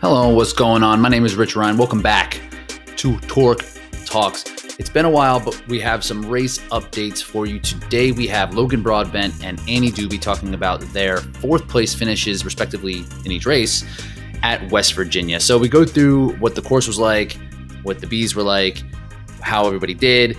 Hello, what's going on? My name is Rich Ryan. Welcome back to Torque Talks. It's been a while, but we have some race updates for you today. We have Logan Broadbent and Annie Doobie talking about their fourth place finishes, respectively, in each race at West Virginia. So we go through what the course was like, what the bees were like, how everybody did,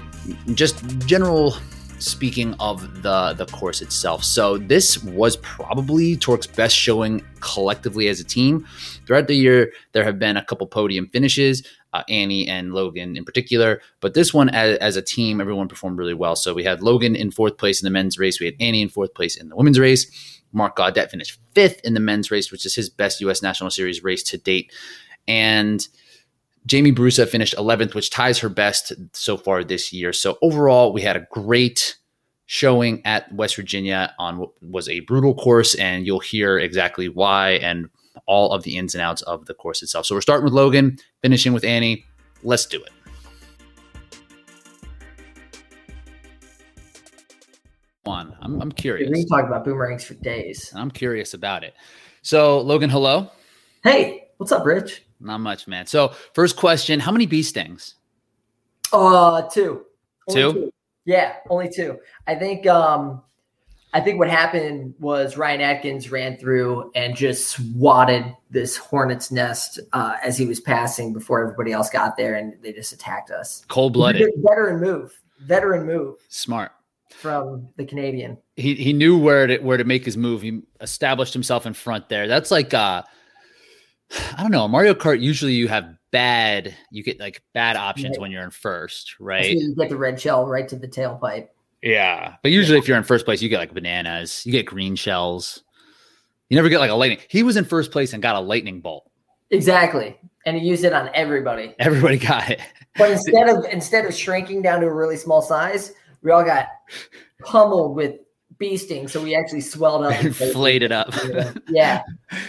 just general speaking of the the course itself. So this was probably Torque's best showing collectively as a team. Throughout the year, there have been a couple podium finishes, uh, Annie and Logan in particular, but this one as, as, a team, everyone performed really well. So we had Logan in fourth place in the men's race, we had Annie in fourth place in the women's race. Mark Gaudet finished fifth in the men's race, which is his best U.S. National Series race to date, and Jamie Barusa finished 11th, which ties her best so far this year. So overall, we had a great showing at West Virginia on what was a brutal course, and you'll hear exactly why and all of the ins and outs of the course itself. So we're starting with Logan, finishing with Annie. Let's do it. One, I'm, I'm curious. We can talk about boomerangs for days. I'm curious about it. So, Logan, hello. Hey, what's up, Rich? Not much, man. So, first question: How many bee stings? Uh, two. Two? two. Yeah, only two. I think. Um, I think what happened was Ryan Atkins ran through and just swatted this hornet's nest uh, as he was passing before everybody else got there, and they just attacked us. Cold blooded. Veteran move. Veteran move. Smart from the Canadian. He he knew where to where to make his move. He established himself in front there. That's like uh I don't know. Mario Kart usually you have bad you get like bad options right. when you're in first, right? You get the red shell right to the tailpipe. Yeah. But usually yeah. if you're in first place, you get like bananas, you get green shells. You never get like a lightning. He was in first place and got a lightning bolt. Exactly. And he used it on everybody. Everybody got it. But instead of instead of shrinking down to a really small size, we all got pummeled with bee sting, so we actually swelled up, and inflated up. Yeah.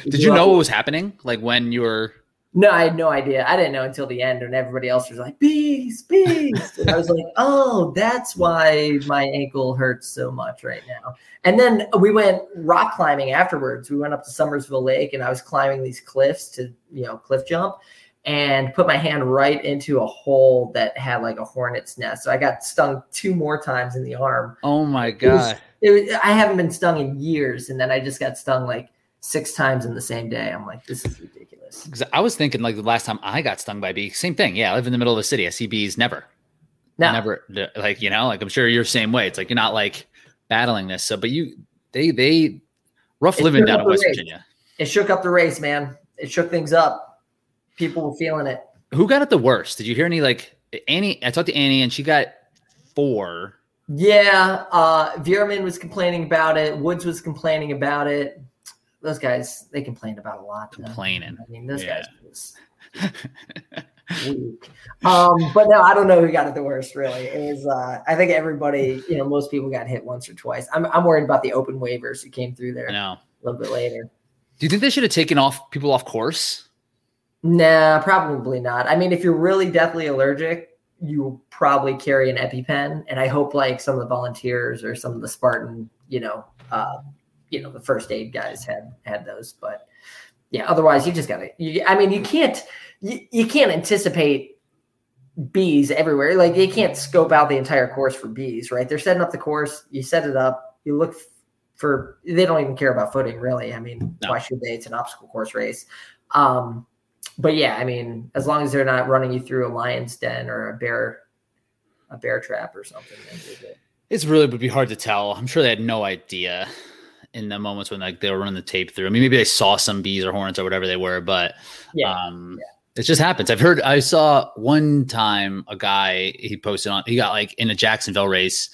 Did you know what was happening? Like when you were? No, I had no idea. I didn't know until the end, and everybody else was like, "Bees, bees!" and I was like, "Oh, that's why my ankle hurts so much right now." And then we went rock climbing afterwards. We went up to Summersville Lake, and I was climbing these cliffs to, you know, cliff jump and put my hand right into a hole that had like a hornet's nest. So I got stung two more times in the arm. Oh my god! It was, it was, I haven't been stung in years, and then I just got stung like six times in the same day. I'm like, this is ridiculous. I was thinking like the last time I got stung by bees, same thing. Yeah, I live in the middle of the city. I see bees never. No. Never like you know, like I'm sure you're the same way. It's like you're not like battling this. So but you they they rough it living down in West race. Virginia. It shook up the race, man. It shook things up people were feeling it. Who got it the worst? Did you hear any like Annie? I talked to Annie and she got four. Yeah, uh Veerman was complaining about it. Woods was complaining about it. Those guys, they complained about a lot. Complaining. I mean, those yeah. guys weak. Um, but no, I don't know who got it the worst. Really, it was. Uh, I think everybody, you know, most people got hit once or twice. I'm, I'm worried about the open waivers who came through there. I know. a little bit later. Do you think they should have taken off people off course? Nah, probably not. I mean, if you're really deathly allergic, you probably carry an EpiPen, and I hope like some of the volunteers or some of the Spartan, you know, uh, you know, the first aid guys had had those. But yeah, otherwise you just gotta. You, I mean, you can't you, you can't anticipate bees everywhere. Like you can't scope out the entire course for bees, right? They're setting up the course. You set it up. You look for. They don't even care about footing, really. I mean, no. why should they? It's an obstacle course race. Um, but yeah, I mean, as long as they're not running you through a lion's den or a bear, a bear trap or something, it's really would be hard to tell. I'm sure they had no idea in the moments when like they were running the tape through. I mean, maybe they saw some bees or hornets or whatever they were, but yeah, um, yeah. it just happens. I've heard. I saw one time a guy he posted on. He got like in a Jacksonville race,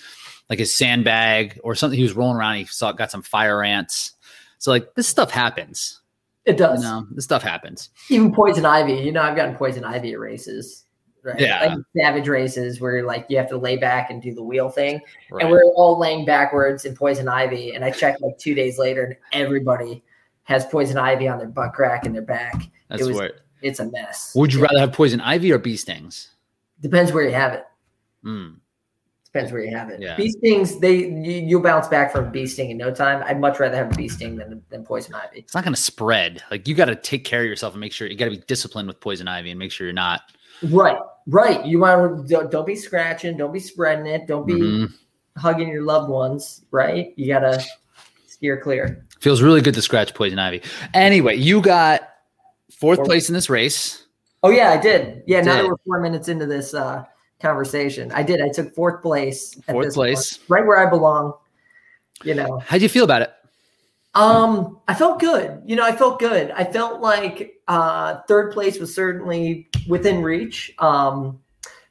like his sandbag or something. He was rolling around. He saw got some fire ants. So like this stuff happens. It does. You know, this stuff happens. Even poison ivy. You know, I've gotten poison ivy at races. Right? Yeah. Like savage races where like you have to lay back and do the wheel thing. Right. And we're all laying backwards in poison ivy. And I checked like two days later and everybody has poison ivy on their butt crack and their back. That's it was, it's a mess. Would you yeah. rather have poison ivy or bee stings? Depends where you have it. Mm. Depends where you have it. Yeah. Bee stings, they you, you'll bounce back from bee sting in no time. I'd much rather have a bee sting than than poison ivy. It's not going to spread. Like you got to take care of yourself and make sure you got to be disciplined with poison ivy and make sure you're not. Right, right. You want to don't, don't be scratching, don't be spreading it, don't be Mhm. hugging your loved ones. Right, you gotta steer clear. Feels really good to scratch poison ivy. Anyway, you got fourth Fourth. place in this race. Oh yeah, I did. Yeah, now Did. that we're four minutes into this uh, conversation, I did. I took fourth place. at Fourth place. right where I belong. You know, How'd you feel about it? um, I felt good. You know, I felt good. I felt like uh, third place was certainly within reach. Um,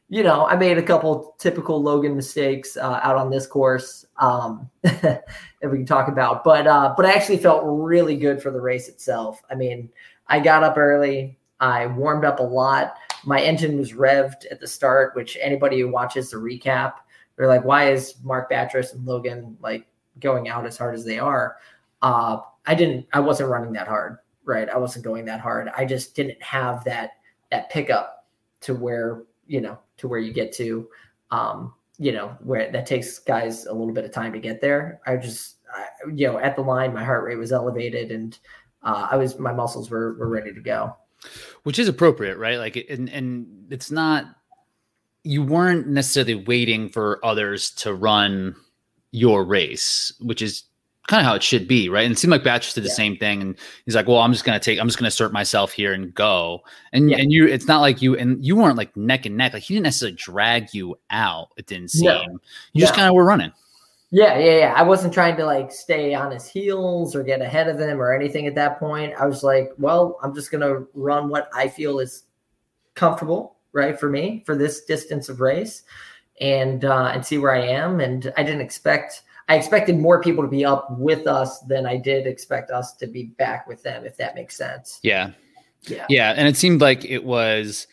you know, I made a couple typical Logan mistakes uh, out on this course um, that we can talk about, but uh, but I actually felt really good for the race itself. I mean, I got up early. I warmed up a lot. My engine was revved at the start, which anybody who watches the recap, they're like, "Why is Mark Batres and Logan like going out as hard as they are?" Uh, I didn't. I wasn't running that hard, right? I wasn't going that hard. I just didn't have that that pickup to where you know to where you get to, um, you know, where that takes guys a little bit of time to get there. I just, I, you know, at the line, my heart rate was elevated and uh, I was my muscles were were ready to go. Which is appropriate, right? Like, and and it's not. You weren't necessarily waiting for others to run your race, which is kind of how it should be, right? And it seemed like Batch did the Yeah. same thing, and he's like, "Well, I'm just gonna take, I'm just gonna assert myself here and go." And Yeah. and you, it's not like you and you weren't like neck and neck. Like he didn't necessarily drag you out. It didn't seem. No. You just kind of were running. Yeah, yeah, yeah. I wasn't trying to like stay on his heels or get ahead of him or anything at that point. I was like, well, I'm just gonna run what I feel is comfortable, right, for me for this distance of race, and uh, and see where I am. And I didn't expect. I expected more people to be up with us than I did expect us to be back with them, if that makes sense. Yeah. Yeah. Yeah, and it seemed like it was,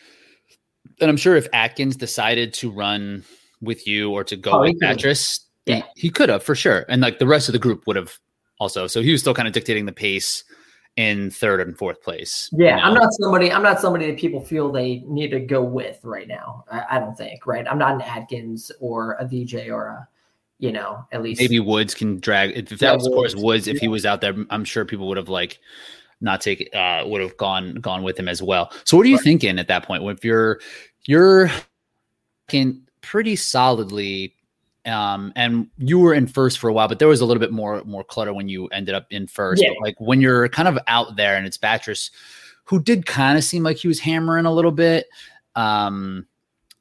and I'm sure if Atkins decided to run with you or to go Oh, with could've. Yeah. he, he could have for sure, and like the rest of the group would have also. So he was still kind of dictating the pace in third and fourth place. you Yeah, I'm not somebody. I'm not somebody that people feel they need to go with right now. I, I don't think. Right, I'm not an Atkins or a VJ or a, you know, at least Maybe Woods can drag. If, if that Yeah, was, of course, Woods. If he was out there, I'm sure people would have like not take uh would have gone gone with him as well. So what are you Right. thinking at that point? If you're you're can pretty solidly um and you were in first for a while but there was a little bit more more clutter when you ended up in first. Yeah. But, like when you're kind of out there and it's Batres who did kind of seem like he was hammering a little bit um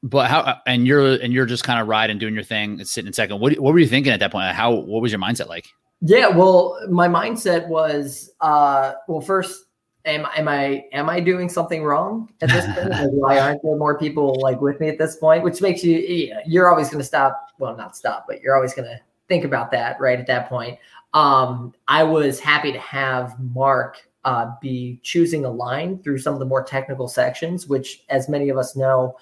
but how and you're and you're just kind of riding doing your thing and sitting in second. What, what were you thinking at that point? How what was your mindset like? Yeah, well, my mindset was, uh, well, first, am am I am I doing something wrong at this point? Like, why aren't there more people like with me at this point? Which makes you, you're always going to stop. Well, not stop, but you're always going to think about that, right? At that point, um, I was happy to have Mark uh, be choosing a line through some of the more technical sections, which, as many of us know,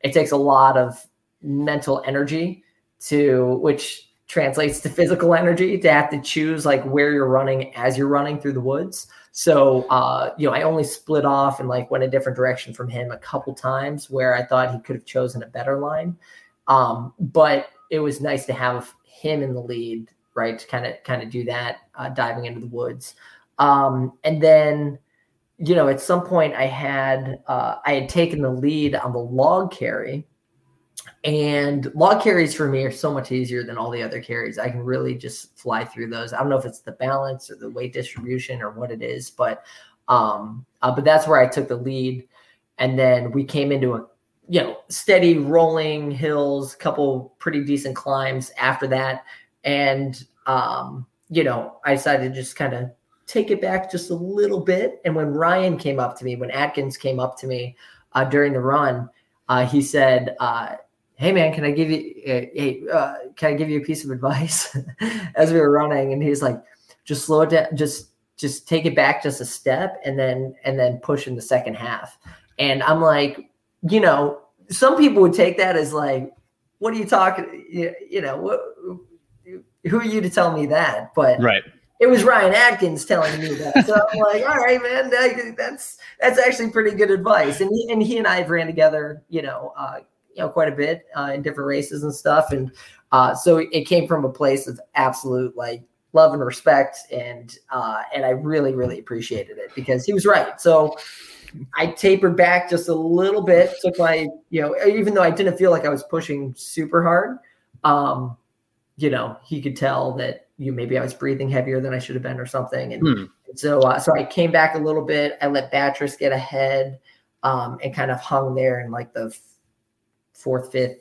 it takes a lot of mental energy to which translates to physical energy to have to choose like where you're running as you're running through the woods. So uh, you know, I only split off and like went a different direction from him a couple times where I thought he could have chosen a better line. Um, but it was nice to have him in the lead, right? To kind of kind of do that, uh, diving into the woods. Um, and then you know, at some point I had uh, I had taken the lead on the log carry, and log carries for me are so much easier than all the other carries. I can really just fly through those. I don't know if it's the balance or the weight distribution or what it is, but um, uh, but that's where I took the lead, and then we came into a you know steady rolling hills, couple pretty decent climbs after that, and um, you know I decided to just kind of take it back just a little bit. And when Ryan came up to me, when Atkins came up to me uh, during the run, uh, he said, uh, "Hey man, can I give you? Uh, hey, uh, can I give you a piece of advice?" As we were running, and he's like, "Just slow it down. Just just take it back just a step, and then and then push in the second half." And I'm like, you know, some people would take that as like, "What are you talking? You, you know, what? Who are you to tell me that?" But right it was Ryan Atkins telling me that. So I'm like, all right, man, that- that's that's actually pretty good advice. And he and he and I have ran together, you know, uh, you know quite a bit uh, in different races and stuff, and uh, so it came from a place of absolute like love and respect, and uh, and I really really appreciated it because he was right. So I tapered back just a little bit, took my you know even though I didn't feel like I was pushing super hard, um, you know he could tell that you maybe I was breathing heavier than I should have been or something, and, Hmm. so uh, so I came back a little bit. I let Batres get ahead, um, and kind of hung there in like the fourth fifth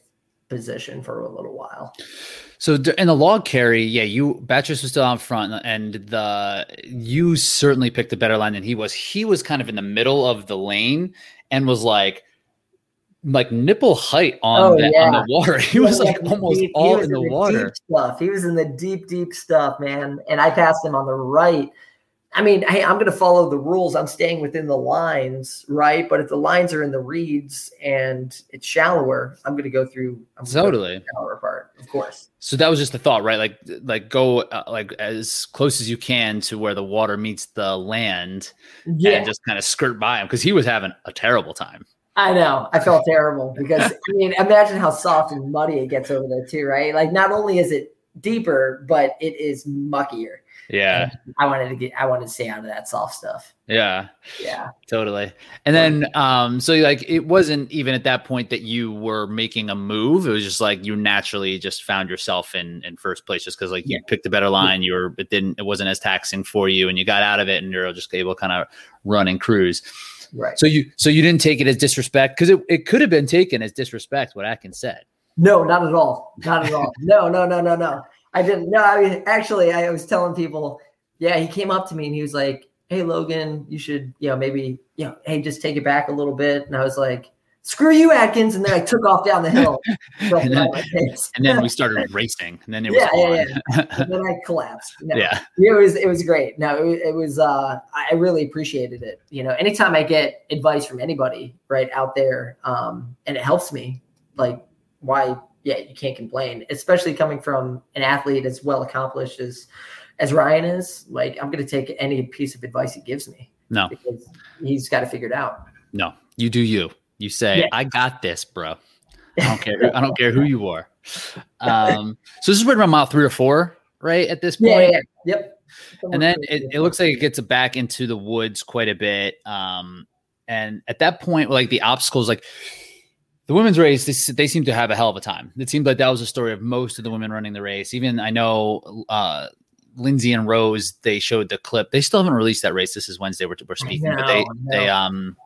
position for a little while. So in the log carry, yeah, you Batres was still out front, and the you certainly picked a better line than he was. He was kind of in the middle of the lane and was like, like nipple height on, Oh, the, on the water. He was Yeah, like he- almost he- he all was in the water. Deep stuff. He was in the deep, deep stuff, man. And I passed him on the right. I mean, hey, I'm going to follow the rules. I'm staying within the lines, right? But if the lines are in the reeds and it's shallower, I'm going to go through I'm gonna go through Totally. the shallower part, of course. So that was just the thought, right? Like, like go uh, like as close as you can to where the water meets the land, Yeah, and just kind of skirt by him because he was having a terrible time. I know. I felt terrible because I mean, imagine how soft and muddy it gets over there too, right? Like, not only is it deeper, but it is muckier. Yeah, I wanted to get, I wanted to stay out of that soft stuff. yeah. Yeah. Totally. And then um so like it wasn't even at that point that you were making a move. It was just like you naturally just found yourself in in first place just because like you Yeah. picked a better line. You were it didn't it wasn't as taxing for you and you got out of it and you're just able to kind of run and cruise. Right. So you so you didn't take it as disrespect because it, it could have been taken as disrespect what Atkins said. No, not at all. Not at all. No, no, no, no, no. I didn't. No, I mean, actually, I was telling people, yeah, he came up to me and he was like, hey, Logan, you should, you know, maybe, you know, hey, just take it back a little bit. And I was like, screw you, Atkins. And then I took off down the hill. And then- face. And then we started racing and then it was Yeah, yeah, on. and then I collapsed. No, yeah. it was it was great. No, it, was- it was. Uh, I really appreciated it. You know, anytime I get advice from anybody right out there, um, and it helps me, like why? Yeah, you can't complain, especially coming from an athlete as well accomplished as as Ryan is. Like, I'm going to take any piece of advice he gives me No. because he's got to figure it out. No. You do you. You say, Yeah. I got this, bro. I don't care. I don't care who you are. Um, so this is right around mile three or four, right? At this point. Yeah, yeah, yep. And then it, it looks like it gets back into the woods quite a bit. Um, and at that point, like the obstacles, like the women's race, they, they seem to have a hell of a time. It seemed like that was the story of most of the women running the race. Even I know uh, Lindsay and Rose, they showed the clip. They still haven't released that race. This is Wednesday. We're, we're speaking, but they they um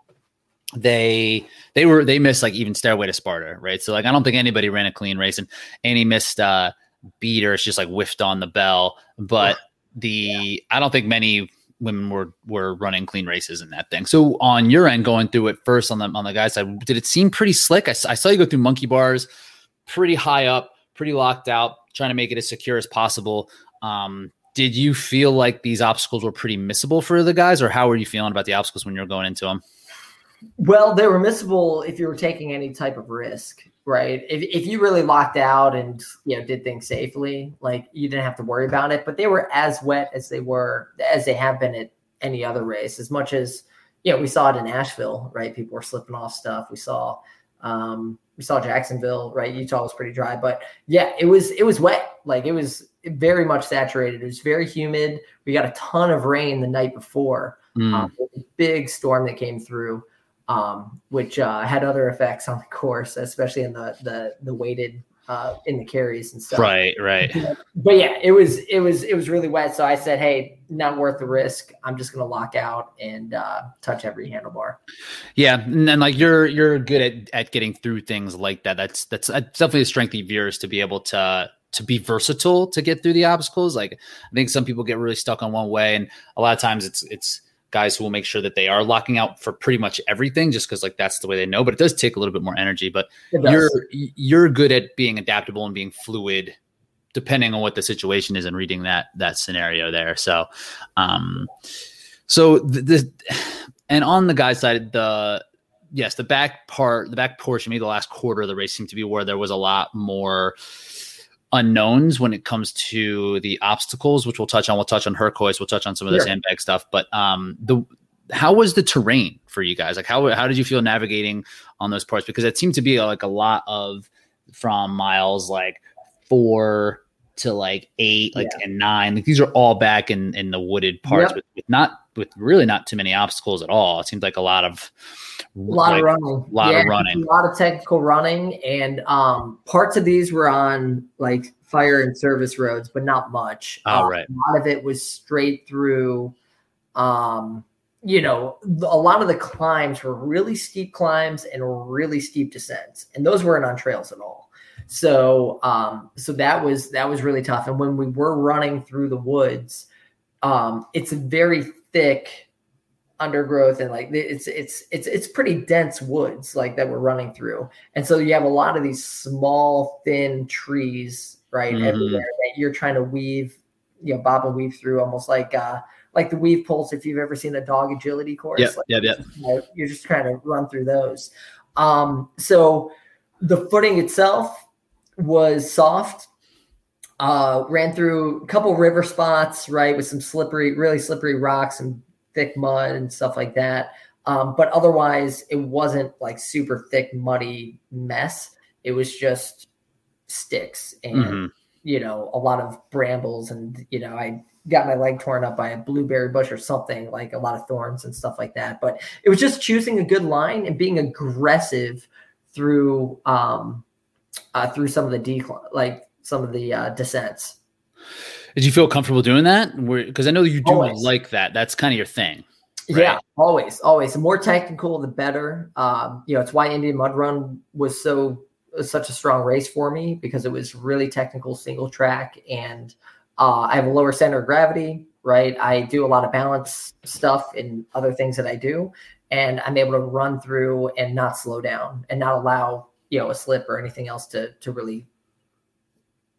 they they were they missed like even Stairway to Sparta, right? So like I don't think anybody ran a clean race, and Annie missed uh beater. It's just like whiffed on the bell, but the I don't think many women were were running clean races in that thing. So on your end, going through it first on the on the guys side, did it seem pretty slick? I saw you go through monkey bars, pretty high up, pretty locked out, trying to make it as secure as possible. Um, did you feel like these obstacles were pretty missable for the guys, or how were you feeling about the obstacles when you were going into them? Well, they were missable if you were taking any type of risk, right? If, if you really locked out and you know did things safely, like you didn't have to worry about it. But they were as wet as they were as they have been at any other race. As much as you know, we saw it in Asheville, right? People were slipping off stuff. We saw um, we saw Jacksonville, right? Utah was pretty dry, but yeah, it was it was wet. Like it was very much saturated. It was very humid. We got a ton of rain the night before Mm, um, big storm that came through, um, which uh, had other effects on the course, especially in the the the weighted uh, in the carries and stuff. right, right. But yeah, it was it was it was really wet. So I said, hey, not worth the risk. I'm just gonna lock out and uh, touch every handlebar. Yeah, and then like you're you're good at at getting through things like that. That's that's, that's definitely a strength of yours to be able to to be versatile to get through the obstacles. Like I think some people get really stuck on one way, and a lot of times it's it's guys who will make sure that they are locking out for pretty much everything, just because like that's the way they know. But it does take a little bit more energy. But you're you're good at being adaptable and being fluid depending on what the situation is and reading that that scenario there so um so the, the and on the guy's side the yes the back part the back portion maybe the last quarter of the race seemed to be where there was a lot more unknowns when it comes to the obstacles which we'll touch on we'll touch on Herc hoist we'll touch on some of the Sure. sandbag stuff but um the how was the terrain for you guys? Like how how did you feel navigating on those parts? Because it seemed to be like a lot of from miles like four to like eight, like yeah. and nine. Like these are all back in in the wooded parts yep. with, with, not with really not too many obstacles at all. It seems like a lot of a lot like, of running, a lot yeah, of running, a lot of technical running, and um parts of these were on like fire and service roads, but not much. Oh, um, right. A lot of it was straight through um you know, a lot of the climbs were really steep climbs and really steep descents, and those weren't on trails at all. So, um, so that was that was really tough. And when we were running through the woods, um, it's a very thick undergrowth and like it's it's it's it's pretty dense woods like that we're running through. And so you have a lot of these small, thin trees right mm-hmm. everywhere that you're trying to weave, you know, bob and weave through, almost like uh, like the weave poles if you've ever seen a dog agility course. Yeah, like, yeah, yeah. You know, you're just trying to run through those. Um, so the footing itself was soft. Uh, ran through a couple river spots, right, with some slippery, really slippery rocks and thick mud and stuff like that. Um, but otherwise, it wasn't like super thick, muddy mess. It was just sticks and mm-hmm. you know a lot of brambles and you know I got my leg torn up by a blueberry bush or something like a lot of thorns and stuff like that. But it was just choosing a good line and being aggressive through um, uh, through some of the decline, like some of the uh, descents. Did you feel comfortable doing that? Because I know you do always. like that. That's kind of your thing. Right? Yeah, always, always. The more technical, the better. Um, you know, it's why Indian Mud Run was so was such a strong race for me because it was really technical, single track, and uh, I have a lower center of gravity, right? I do a lot of balance stuff and other things that I do, and I'm able to run through and not slow down and not allow you know a slip or anything else to to really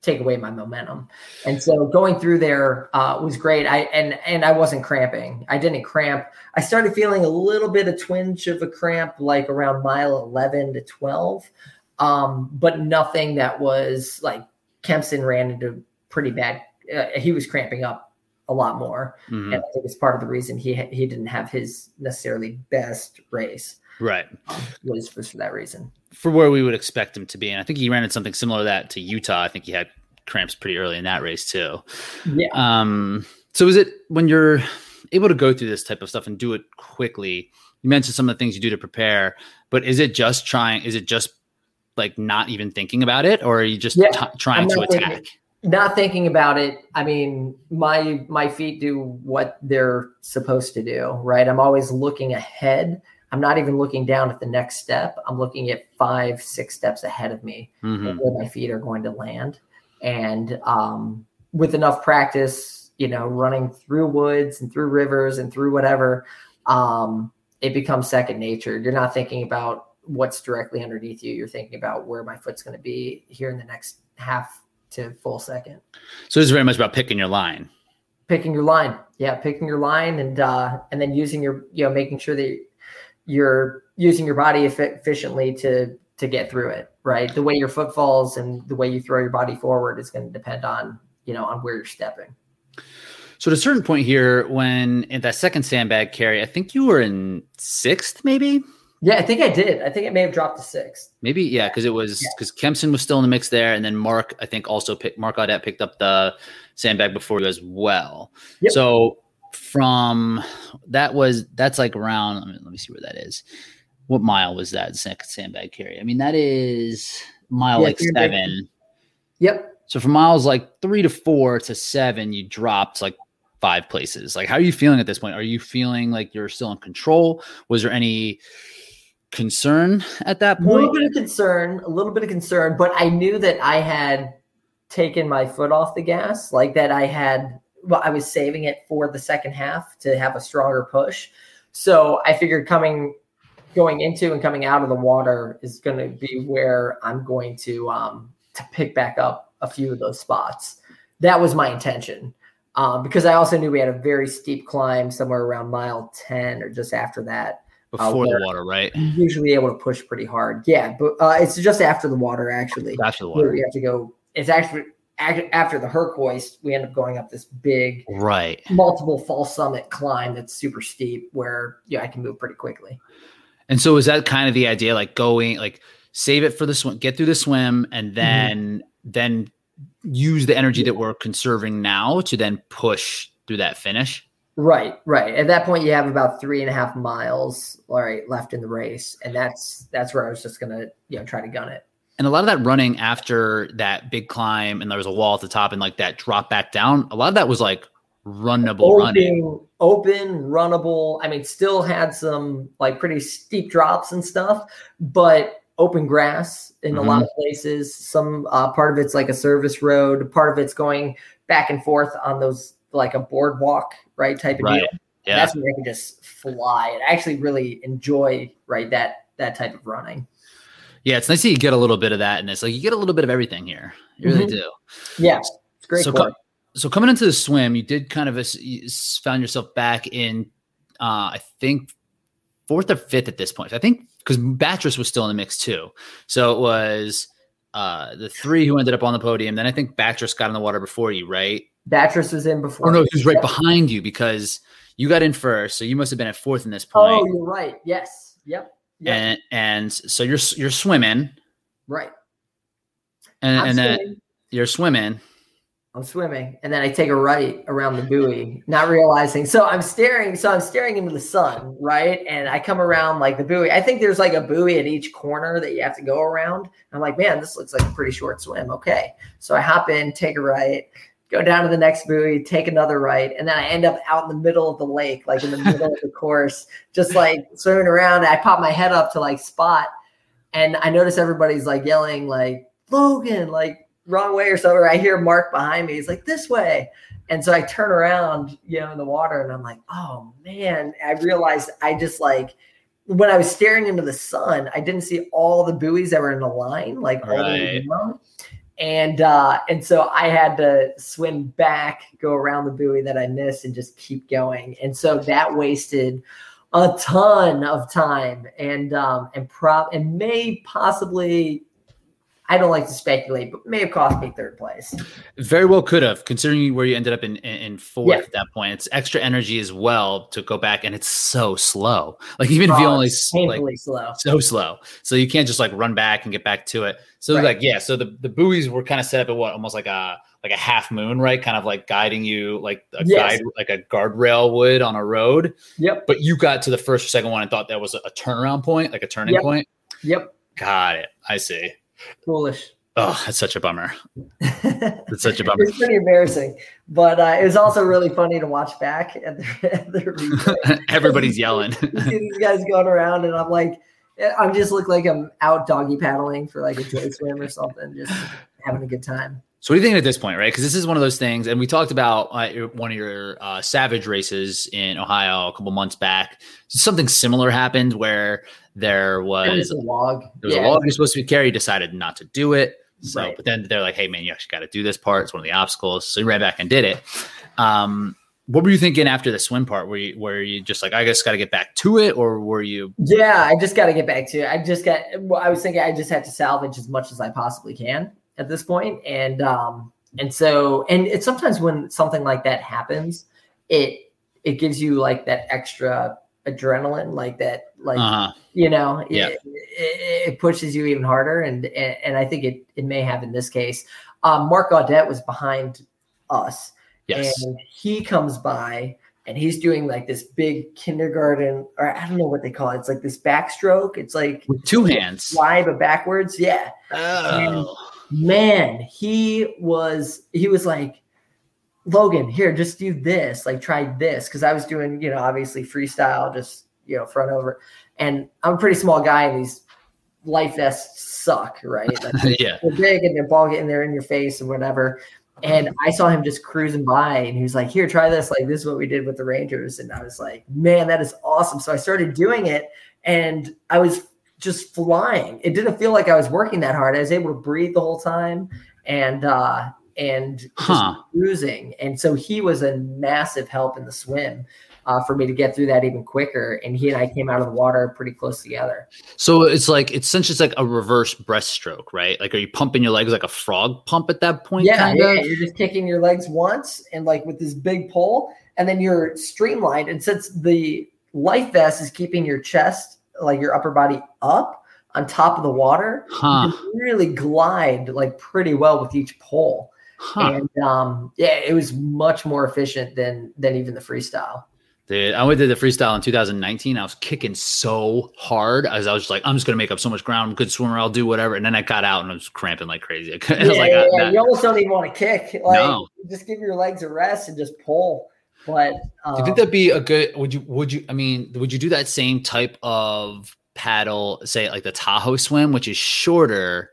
take away my momentum. And so going through there uh, was great. I and and I wasn't cramping. I didn't cramp. I started feeling a little bit of twinge of a cramp like around mile 11 to 12, um, but nothing that was like Kempson ran into pretty bad uh, he was cramping up a lot more, mm-hmm. and I think it's part of the reason he he didn't have his necessarily best race. Right, um, was was for that reason. For where we would expect him to be, and I think he ran into something similar to that to Utah. I think he had cramps pretty early in that race too. Yeah. Um. So is it when you're able to go through this type of stuff and do it quickly? You mentioned some of the things you do to prepare, but is it just trying? Is it just like not even thinking about it, or are you just yeah, t- trying to attack? Thinking not thinking about it i mean my my feet do what they're supposed to do right i'm always looking ahead i'm not even looking down at the next step i'm looking at five six steps ahead of me mm-hmm. where my feet are going to land and um, with enough practice you know running through woods and through rivers and through whatever um, it becomes second nature you're not thinking about what's directly underneath you you're thinking about where my foot's going to be here in the next half to full second. So this is very much about picking your line. Picking your line, yeah, picking your line, and uh, and then using your, you know, making sure that you're using your body efficiently to to get through it. Right, the way your foot falls and the way you throw your body forward is going to depend on you know on where you're stepping. So at a certain point here, when in that second sandbag carry, I think you were in sixth, maybe. Yeah, I think I did. I think it may have dropped to six. Maybe, yeah, because it was because yeah. Kempson was still in the mix there, and then Mark, I think, also picked Mark Gaudet picked up the sandbag before you as well. Yep. So from that was that's like around. Let me, let me see where that is. What mile was that second sandbag carry? I mean, that is mile yeah, like seven. Yep. So from miles like three to four to seven, you dropped like five places. Like, how are you feeling at this point? Are you feeling like you're still in control? Was there any concern at that point? A little bit of concern, a little bit of concern, but I knew that I had taken my foot off the gas, like that I had well, I was saving it for the second half to have a stronger push. So I figured coming going into and coming out of the water is going to be where I'm going to um to pick back up a few of those spots. That was my intention. Um, because I also knew we had a very steep climb somewhere around mile 10 or just after that before uh, the water, right? Usually able to push pretty hard. Yeah, but uh, it's just after the water actually. After the water, you have to go. It's actually after the Herc hoist, we end up going up this big, right, multiple false summit climb that's super steep where yeah, I can move pretty quickly. And so is that kind of the idea, like going like save it for the swim, get through the swim, and mm-hmm. then mm-hmm. then use the energy that we're conserving now to then push through that finish? Right, right. At that point, you have about three and a half miles, all right, left in the race, and that's that's where I was just gonna, you know, try to gun it. And a lot of that running after that big climb, and there was a wall at the top, and like that drop back down. A lot of that was like runnable open, running. open, runnable. I mean, still had some like pretty steep drops and stuff, but open grass in mm-hmm. a lot of places. Some uh, part of it's like a service road. Part of it's going back and forth on those like a boardwalk, right? Type of right. deal. Yeah. that's where I can just fly. And I actually really enjoy right that that type of running. Yeah, it's nice that you get a little bit of that, and it's like you get a little bit of everything here. You really mm-hmm. do. Yeah, it's great. So, so coming into the swim, you did kind of a, you found yourself back in, uh, I think, fourth or fifth at this point. I think because Batres was still in the mix too. So it was uh, the three who ended up on the podium. Then I think Batres got in the water before you, right? Batres was in before. Oh no, he was right behind you because you got in first, so you must have been at fourth in this point. Oh, you're right. Yes. Yep. Yep. And and so you're you're swimming. Right. And and then you're swimming. I'm swimming, and then I take a right around the buoy, not realizing. So I'm staring. So I'm staring into the sun, right? And I come around like the buoy. I think there's like a buoy at each corner that you have to go around. I'm like, man, this looks like a pretty short swim. Okay, so I hop in, take a right, go down to the next buoy, take another right, and then I end up out in the middle of the lake, like in the middle of the course, just like swimming around. I pop my head up to like spot, and I notice everybody's like yelling, like Logan, like wrong way or so. Or I hear Mark behind me. He's like, this way. And so I turn around, you know, in the water and I'm like, oh man. I realized I just like, when I was staring into the sun, I didn't see all the buoys that were in the line, like all right. the way down. And uh, and so I had to swim back, go around the buoy that I missed, and just keep going. And so that wasted a ton of time, and um, and prop and may possibly I don't like to speculate, but may have cost me third place. Very well could have, considering where you ended up in in, fourth yeah. at that point. It's extra energy as well to go back, and it's so slow. Like even oh, if you oh, only like, slow, so slow. So you can't just like run back and get back to it. So right. like yeah, so the the buoys were kind of set up at what almost like a like a half moon, right? Kind of like guiding you like a yes. guide, like a guardrail would on a road. Yep. But you got to the first or second one and thought that was a, a turnaround point, like a turning yep. point. Yep. Got it. I see. Foolish. Oh, that's such a bummer. It's such a bummer. it's pretty embarrassing, but uh, it was also really funny to watch back at the, at the Everybody's yelling. these guys going around, and I'm like, I'm just look like I'm out doggy paddling for like a day swim or something, just having a good time. So what do you think at this point, right? Because this is one of those things, and we talked about uh, one of your uh, Savage races in Ohio a couple months back. Something similar happened where there was, a log. There was yeah. a log you're supposed to be carried. Decided not to do it. So, right. but then they're like, "Hey, man, you actually got to do this part. It's one of the obstacles." So you ran back and did it. Um, what were you thinking after the swim part? Were you were you just like, "I just got to get back to it," or were you? Yeah, I just got to get back to it. I just got. Well, I was thinking I just had to salvage as much as I possibly can at this point, and um, and so and it's sometimes when something like that happens, it it gives you like that extra adrenaline like that like uh-huh. you know yeah. it, it, pushes you even harder and, and, and i think it it may have in this case um, mark gaudet was behind us yes. and he comes by and he's doing like this big kindergarten or i don't know what they call it it's like this backstroke it's like with two hands fly but backwards yeah oh. And man he was he was like Logan, here, just do this. Like, try this. Cause I was doing, you know, obviously freestyle, just, you know, front over. And I'm a pretty small guy, and these life vests suck, right? Like, yeah. They're big and they're ball getting there in your face and whatever. And I saw him just cruising by, and he was like, Here, try this. Like, this is what we did with the Rangers. And I was like, Man, that is awesome. So I started doing it, and I was just flying. It didn't feel like I was working that hard. I was able to breathe the whole time. And, uh, and just huh. cruising. And so he was a massive help in the swim. uh, for me to get through that even quicker. And he and I came out of the water pretty close together. So it's like it's essentially like a reverse breaststroke, right? Like, are you pumping your legs like a frog pump at that point? Yeah, yeah. You're just kicking your legs once, and like with this big pull, and then you're streamlined. And since the life vest is keeping your chest, like your upper body, up on top of the water, huh. you really glide like pretty well with each pull. Huh. And um, yeah, it was much more efficient than than even the freestyle. Dude, I went to the freestyle in 2019. I was kicking so hard as I was just like, I'm just gonna make up so much ground. I'm a good swimmer. I'll do whatever. And then I got out and I was cramping like crazy. yeah, like, yeah, yeah. you almost don't even want to kick. Like, no. just give your legs a rest and just pull. But um, do you think that'd be a good? Would you? Would you? I mean, would you do that same type of paddle, say like the Tahoe swim, which is shorter?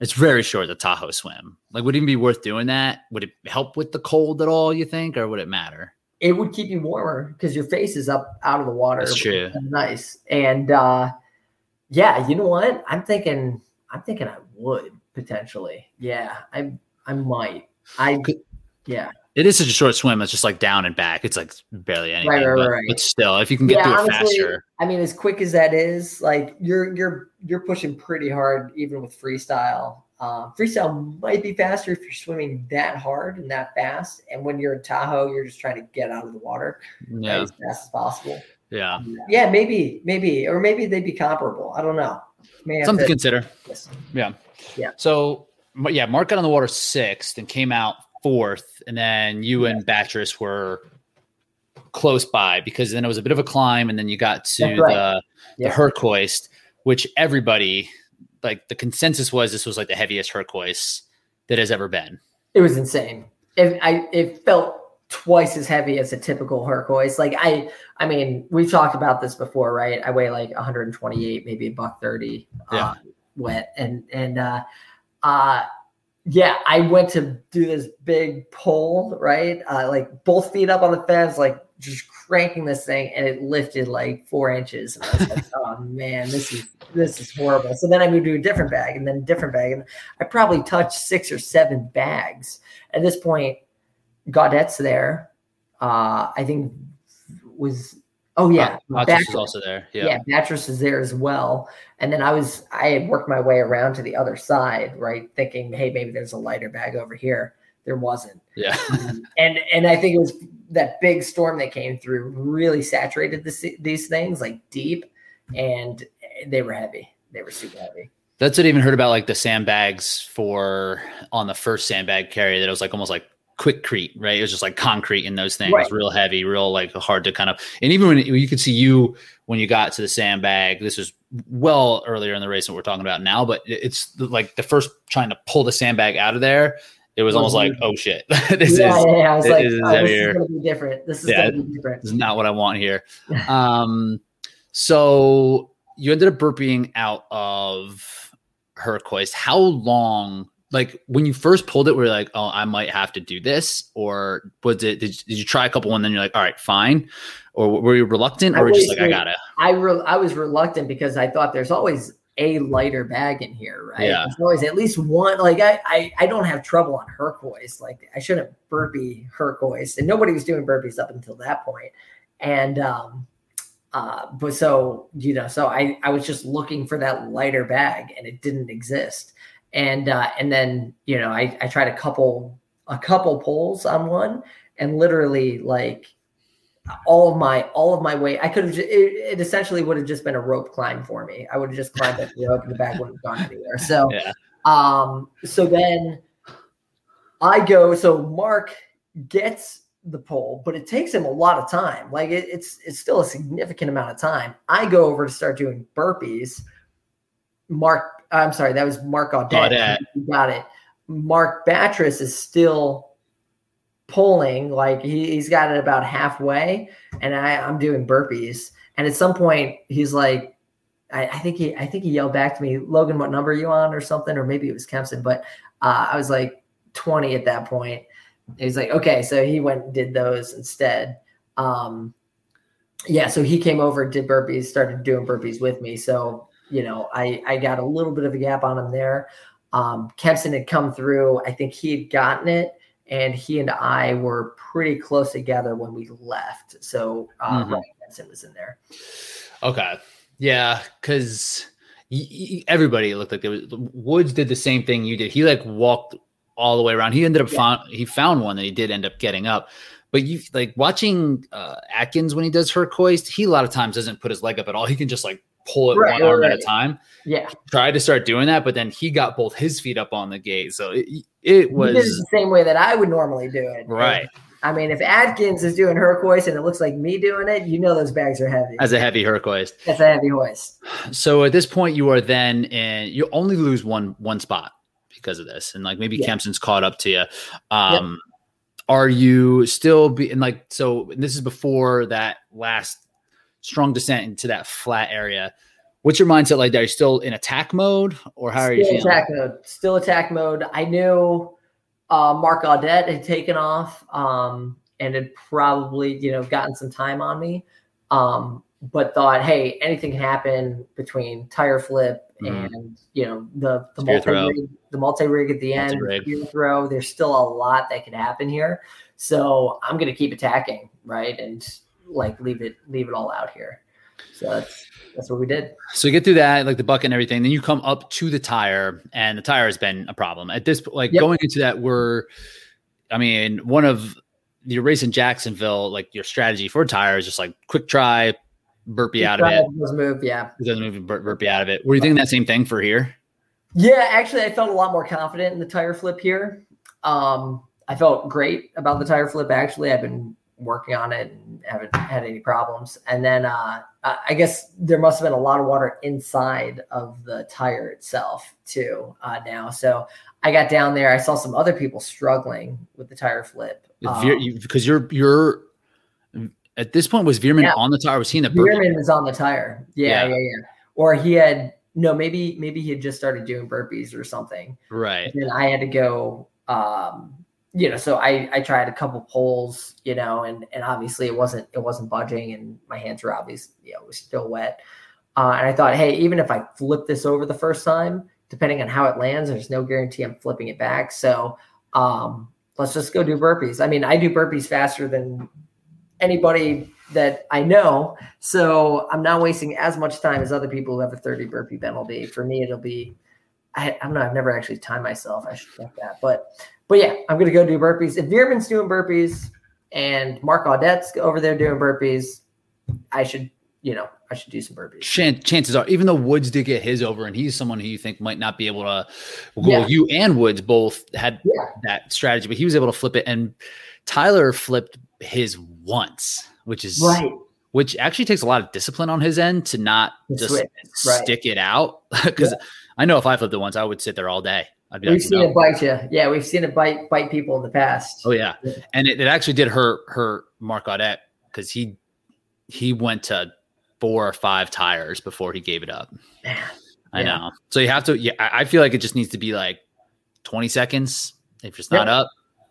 It's very short. The Tahoe swim. Like, would it even be worth doing that? Would it help with the cold at all? You think, or would it matter? it would keep you warmer because your face is up out of the water. That's true. Nice. And uh, yeah, you know what? I'm thinking. I'm thinking I would potentially. Yeah, I I might. I yeah. It is such a short swim. It's just like down and back. It's like barely anything. Right, right, but, right. but still, if you can get yeah, through honestly, it faster. I mean, as quick as that is, like you're you're you're pushing pretty hard even with freestyle. Um, freestyle might be faster if you're swimming that hard and that fast. And when you're in Tahoe, you're just trying to get out of the water yeah. as fast as possible. Yeah. Yeah, maybe, maybe, or maybe they'd be comparable. I don't know. Something to, to consider. Listen. Yeah. Yeah. So, yeah, Mark got on the water sixth and came out fourth. And then you yeah. and Batres were close by because then it was a bit of a climb. And then you got to the, the Herc hoist, which everybody like the consensus was this was like the heaviest Herc hoist that has ever been. It was insane. It, I it felt twice as heavy as a typical Herc hoist. Like I, I mean, we've talked about this before, right? I weigh like 128, maybe a buck 30, uh, yeah. Uh, wet, and and uh, uh, yeah, I went to do this big pull, right? Uh, like both feet up on the fence, like just cranking this thing, and it lifted like four inches. And I was like, oh man, this is this is horrible. So then I moved to a different bag, and then a different bag, and I probably touched six or seven bags. At this point, Gaudette's there. Uh, I think was Oh yeah, uh, is also there. Yeah, yeah, Batres is there as well. And then I was I had worked my way around to the other side, right, thinking, hey, maybe there's a lighter bag over here. There wasn't. Yeah. um, and and I think it was that big storm that came through really saturated this, these things like deep, and they were heavy. They were super heavy. That's what I even heard about like the sandbags for on the first sandbag carry that it was like almost like quickcrete, right? It was just like concrete in those things, right. real heavy, real like hard to kind of. And even when you could see you when you got to the sandbag, this was well earlier in the race than we're talking about now, but it's like the first trying to pull the sandbag out of there. It was almost like, oh shit, this yeah, is, yeah, yeah. I was like, is, oh, this is gonna be different. This is yeah, gonna be different. This is not what I want here. um, so you ended up burping out of Herc hoist. How long like when you first pulled it, were you like, oh, I might have to do this, or was it? Did, did you try a couple and then you're like, all right, fine, or were you reluctant, or just like, I gotta? I re- I was reluctant because I thought there's always a lighter bag in here, right? Yeah. There's always at least one. Like I, I, I don't have trouble on Herc hoist. Like I shouldn't burpee Herc hoist, and nobody was doing burpees up until that point. And um, uh, but so you know, so I, I was just looking for that lighter bag, and it didn't exist and uh, and then you know I, I tried a couple a couple pulls on one and literally like all of my all of my weight i could have it, it, essentially would have just been a rope climb for me. I would have just climbed up the rope and the bag wouldn't have gone anywhere. So yeah. um so then i go so mark gets the pole but it takes him a lot of time. Like it, it's it's still a significant amount of time. I go over to start doing burpees. Mark I'm sorry, that was Mark. You got it. Mark Batres is still pulling, like he, he's got it about halfway, and I, I'm doing burpees. And at some point, he's like, I, I, think he, I think he yelled back to me, Logan, what number are you on, or something, or maybe it was Kempson, but uh, I was like 20 at that point. He's like, okay, so he went and did those instead. Um, yeah, so he came over, did burpees, started doing burpees with me. So you know, I I got a little bit of a gap on him there. Um, Kempson had come through. I think he had gotten it, and he and I were pretty close together when we left. So uh, Mhm. Ryan Benson was in there. Okay. Yeah, because everybody looked like there was Woods did the same thing you did. He like walked all the way around. He ended up Yeah. found he found one that he did end up getting up. But you like watching uh, Atkins when he does Herc hoist, he a lot of times doesn't put his leg up at all. He can just like pull it Right, one arm right, at a time. Yeah, Tried to start doing that, but then he got both his feet up on the gate. So it, it did it was the same way that I would normally do it. right I mean, if Atkins is doing her hoist and it looks like me doing it, you know those bags are heavy. as a heavy Herc hoist. That's a heavy hoist. So at this point, you are then in. You only lose one one spot because of this, and like maybe Yeah. Kempson's caught up to you. Um, Are you still be and like so? This is before that last strong descent into that flat area. What's your mindset like? Are you still in attack mode, or how are you Still feeling? attack mode. Still attack mode. I knew uh, Mark Gaudet had taken off um, and had probably you know gotten some time on me, um, but thought, hey, anything can happen between tire flip Mhm. and you know the the multi the multi rig at the end, Multi-rig. spear throw. There's still a lot that could happen here, so I'm gonna keep attacking right and like leave it leave it all out here. So that's that's what we did. So you get through that, like the bucket and everything. Then you come up to the tire, and the tire has been a problem at this. Like Yep. going into that, we're, I mean, one of your race in Jacksonville, like your strategy for tire is just like quick try, burpee out of it. Doesn't move, yeah. It doesn't move, bur- burpee out of it. Were you thinking that same thing for here? Yeah, actually, I felt a lot more confident in the tire flip here. Um, I felt great about the tire flip. Actually, I've been working on it and haven't had any problems. And then uh, I guess there must have been a lot of water inside of the tire itself too uh, now. So I got down there. I saw some other people struggling with the tire flip. Um, you- Because you're you're at this point was Veerman Yeah. on the tire? Was he in the burpee? Veerman was on the tire. Yeah, Yeah. yeah, yeah. Or he had no, maybe maybe he had just started doing burpees or something. Right. and then I had to go um you know so I I tried a couple polls you know and and obviously it wasn't it wasn't budging and my hands were obviously you know was still wet. Uh, and I thought hey even if I flip this over the first time depending on how it lands there's no guarantee I'm flipping it back. So um let's just go do burpees. I mean I do burpees faster than anybody that I know. So I'm not wasting as much time as other people who have a 30 burpee penalty. For me it'll be I, I don't know. I've never actually timed myself. I should check that. But but yeah, I'm gonna go do burpees. If Veerman's doing burpees and Mark Gaudet's over there doing burpees, I should you know I should do some burpees. Chan- chances are, even though Woods did get his over, and he's someone who you think might not be able to. Well, Yeah. you and Woods both had Yeah. that strategy, but he was able to flip it, and Tyler flipped his once, which is Right. which actually takes a lot of discipline on his end to not just right. stick it out. Because I know if I flipped it once, I would sit there all day. I'd be We've like, seen "No." it bite you. Yeah, we've seen it bite bite people in the past. Oh yeah, and it, it actually did hurt hurt Mark Gaudet because he he went to four or five tires before he gave it up. Man. I Yeah. know. So you have to. Yeah, I I feel like it just needs to be like twenty seconds. If it's not Yep. up,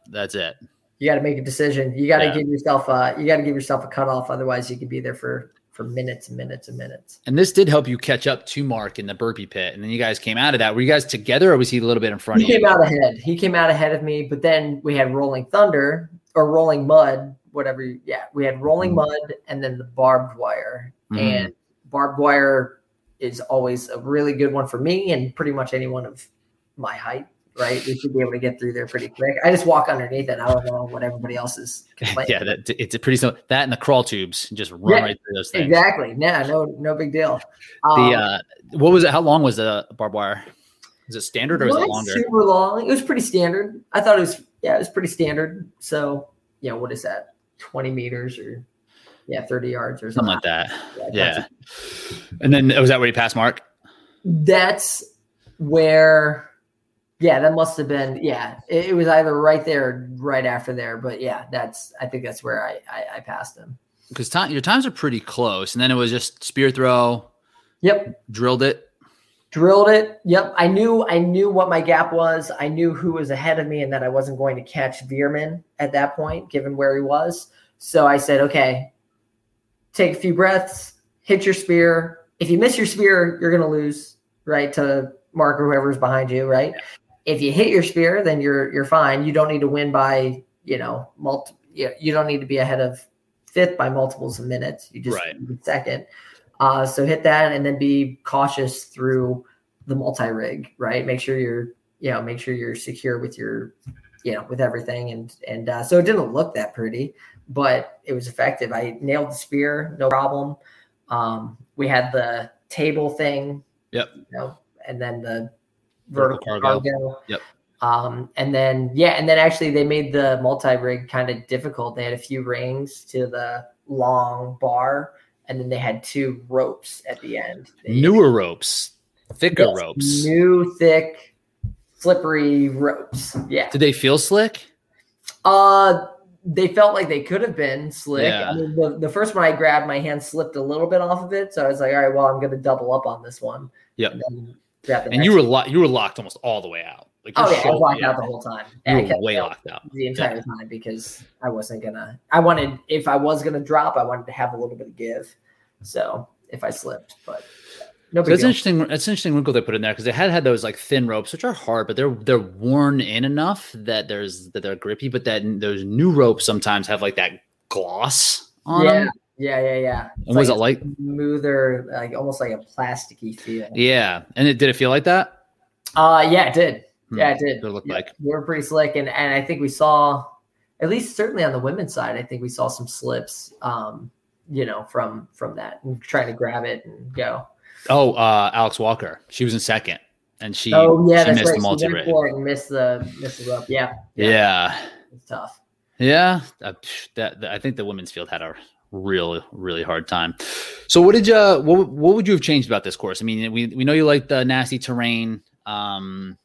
that's it. You got to make a decision. You got to Yeah. give yourself a. you got to give yourself a cutoff. Otherwise, you could be there for for minutes and minutes and minutes. And this did help you catch up to Mark in the burpee pit, and then you guys came out of that. Were you guys together, or was he a little bit in front He of you? He came out ahead. He came out ahead of me, but then we had Rolling Thunder or Rolling Mud, whatever. you- Yeah, we had Rolling Mhm. Mud and then the barbed wire. Mhm. And barbed wire is always a really good one for me and pretty much anyone of my height. Right, we should be able to get through there pretty quick. I just walk underneath it. I don't know what everybody else is. complaining. yeah, that, it's a pretty simple. That and the crawl tubes, just run Yeah, right through those things. exactly. Yeah, no, no big deal. The Um, uh, what was it? How long was the barbed wire? Is it standard or is it longer? Super long. It was pretty standard. I thought it was yeah, it was pretty standard. So yeah, what is that? Twenty meters or yeah, thirty yards or Something something. like that. Yeah, Yeah. And then was that where you passed Mark? That's where. Yeah, that must have been. Yeah, it, it was either right there, or right after there. But yeah, that's. I think that's where I I, I passed him. Because time, your times are pretty close, and then it was just spear throw, Yep, drilled it. drilled it. Yep, I knew I knew what my gap was. I knew who was ahead of me, and that I wasn't going to catch Veerman at that point, given where he was. So I said, okay, take a few breaths, hit your spear. If you miss your spear, you're going to lose, right? To Mark or whoever's behind you, right? If you hit your spear, then you're you're fine. You don't need to win by you know multi. You don't need to be ahead of fifth by multiples of minutes. You just Right. second. Uh, so hit that and then be cautious through the multi rig. Right. Make sure you're you know make sure you're secure with your you know with everything and and uh, so it didn't look that pretty, but it was effective. I nailed the spear, no problem. Um, we had the table thing. Yep. You know, and then the Vertical cargo. cargo. Yep. Um, and then yeah, and then actually they made the multi rig kind of difficult. They had a few rings to the long bar, and then they had two ropes at the end. They- Newer ropes, thicker Yes, ropes. new thick, slippery ropes. Yeah. Did they feel slick? Uh they felt like they could have been slick. Yeah. I mean, the, the first one I grabbed, my hand slipped a little bit off of it, so I was like, "All right, well, I'm going to double up on this one." Yep. And, the And you were one. lo- you were locked almost all the way out. Like Oh yeah, I was locked out the whole time. You were way locked out. the entire time because I wasn't gonna. I wanted if I was gonna drop, I wanted to have a little bit of give. So if I slipped, but no So that's deal. interesting. That's an interesting wrinkle they put in there because they had had those like thin ropes, which are hard, but they're they're worn in enough that there's that they're grippy. But that those new ropes sometimes have like that gloss on Yeah, them. Yeah, yeah, yeah. It's And was it like? smoother, like almost like a plasticky feel? Yeah, and it did it feel like that? Uh yeah, it did. Hmm, Yeah, it did. It looked Yeah, like. they were pretty slick, and and I think we saw, at least certainly on the women's side, I think we saw some slips. Um, you know, from from that and trying to grab it and go. Oh, uh, Alex Walker. She was in second, and she oh yeah, she missed right. the multi She went for it and missed the missed the rope. Yeah, Yeah, it's tough. yeah. Uh, that, that- I think the women's field had a really really hard time. So, what did you what what would you have changed about this course? I mean, we we know you like the nasty terrain. Um,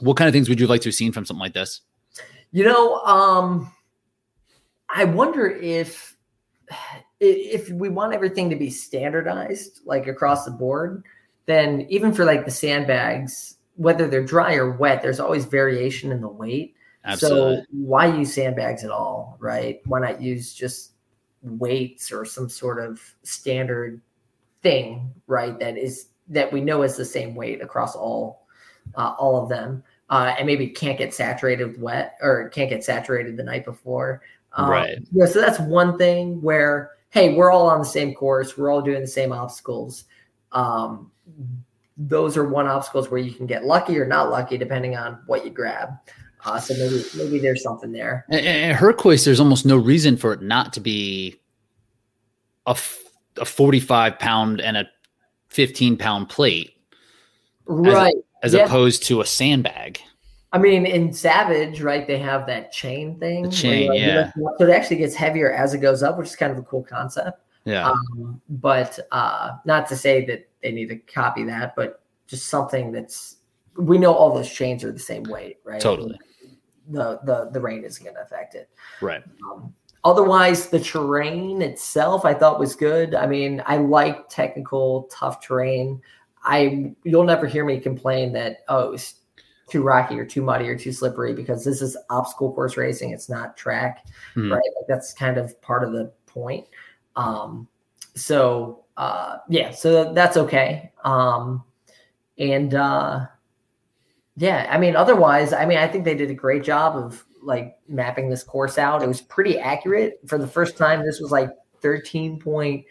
what kind of things would you like to have seen from something like this? You know, um, I wonder if if we want everything to be standardized, like across the board, then even for like the sandbags, whether they're dry or wet, there's always variation in the weight. Absolutely. So why use sandbags at all, right? Why not use just weights or some sort of standard thing, right? That is that we know is the same weight across all uh, all of them, uh, and maybe can't get saturated wet or can't get saturated the night before. Um, Right. So that's one thing where hey, we're all on the same course, we're all doing the same obstacles. Um, those are one obstacles where you can get lucky or not lucky depending on what you grab. Uh, so maybe maybe there's something there. And, and Herc hoist, there's almost no reason for it not to be a, f- a 45 pound and a 15 pound plate Right. as Yeah. opposed to a sandbag. I mean, in Savage, right, they have that chain thing. The chain, like, yeah. lift it up, So it actually gets heavier as it goes up, which is kind of a cool concept. Yeah. Um, but uh, not to say that they need to copy that, but just something that's we know all those chains are the same weight, right? Totally. The the the rain isn't going to affect it. right. Um, otherwise, the terrain itself I thought was good. I mean, I like technical, tough terrain. I you'll never hear me complain that oh it's too rocky or too muddy or too slippery because this is obstacle course racing. It's not track, Hmm. right? Like that's kind of part of the point. Um, so uh, yeah, so that's okay. Um, and uh, yeah, I mean, otherwise, I mean, I think they did a great job of like mapping this course out. It was pretty accurate for the first time. This was like 13.3,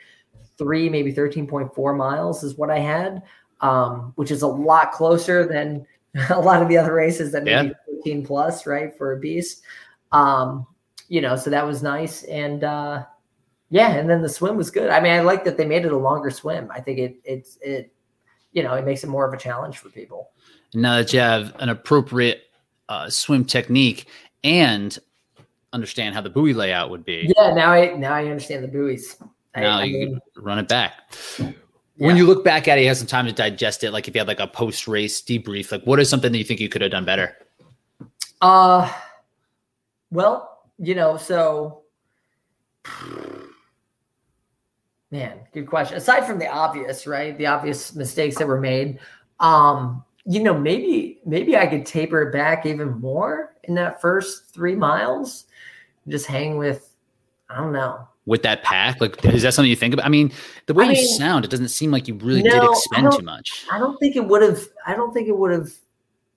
maybe 13.4 miles is what I had, um, which is a lot closer than a lot of the other races that maybe 13 plus, right, for a beast. Um, you know, so that was nice. And uh, yeah, and then the swim was good. I mean, I like that they made it a longer swim. I think it it's it, you know, it makes it more of a challenge for people. Now that you have an appropriate uh, swim technique and understand how the buoy layout would be, Yeah, now I now I understand the buoys. I, now I you mean, run it back. Yeah. When you look back at it, you have some time to digest it. Like if you had like a post race debrief, like what is something that you think you could have done better? uh, well, you know, so man, good question. Aside from the obvious, right, the obvious mistakes that were made, um, you know, maybe maybe I could taper it back even more in that first three miles, just hang with, I don't know, with that pack? Like, is that something you think about? I mean, the way I you mean, sound, it doesn't seem like you really no, did expend too much. I don't think it would have. I don't think it would have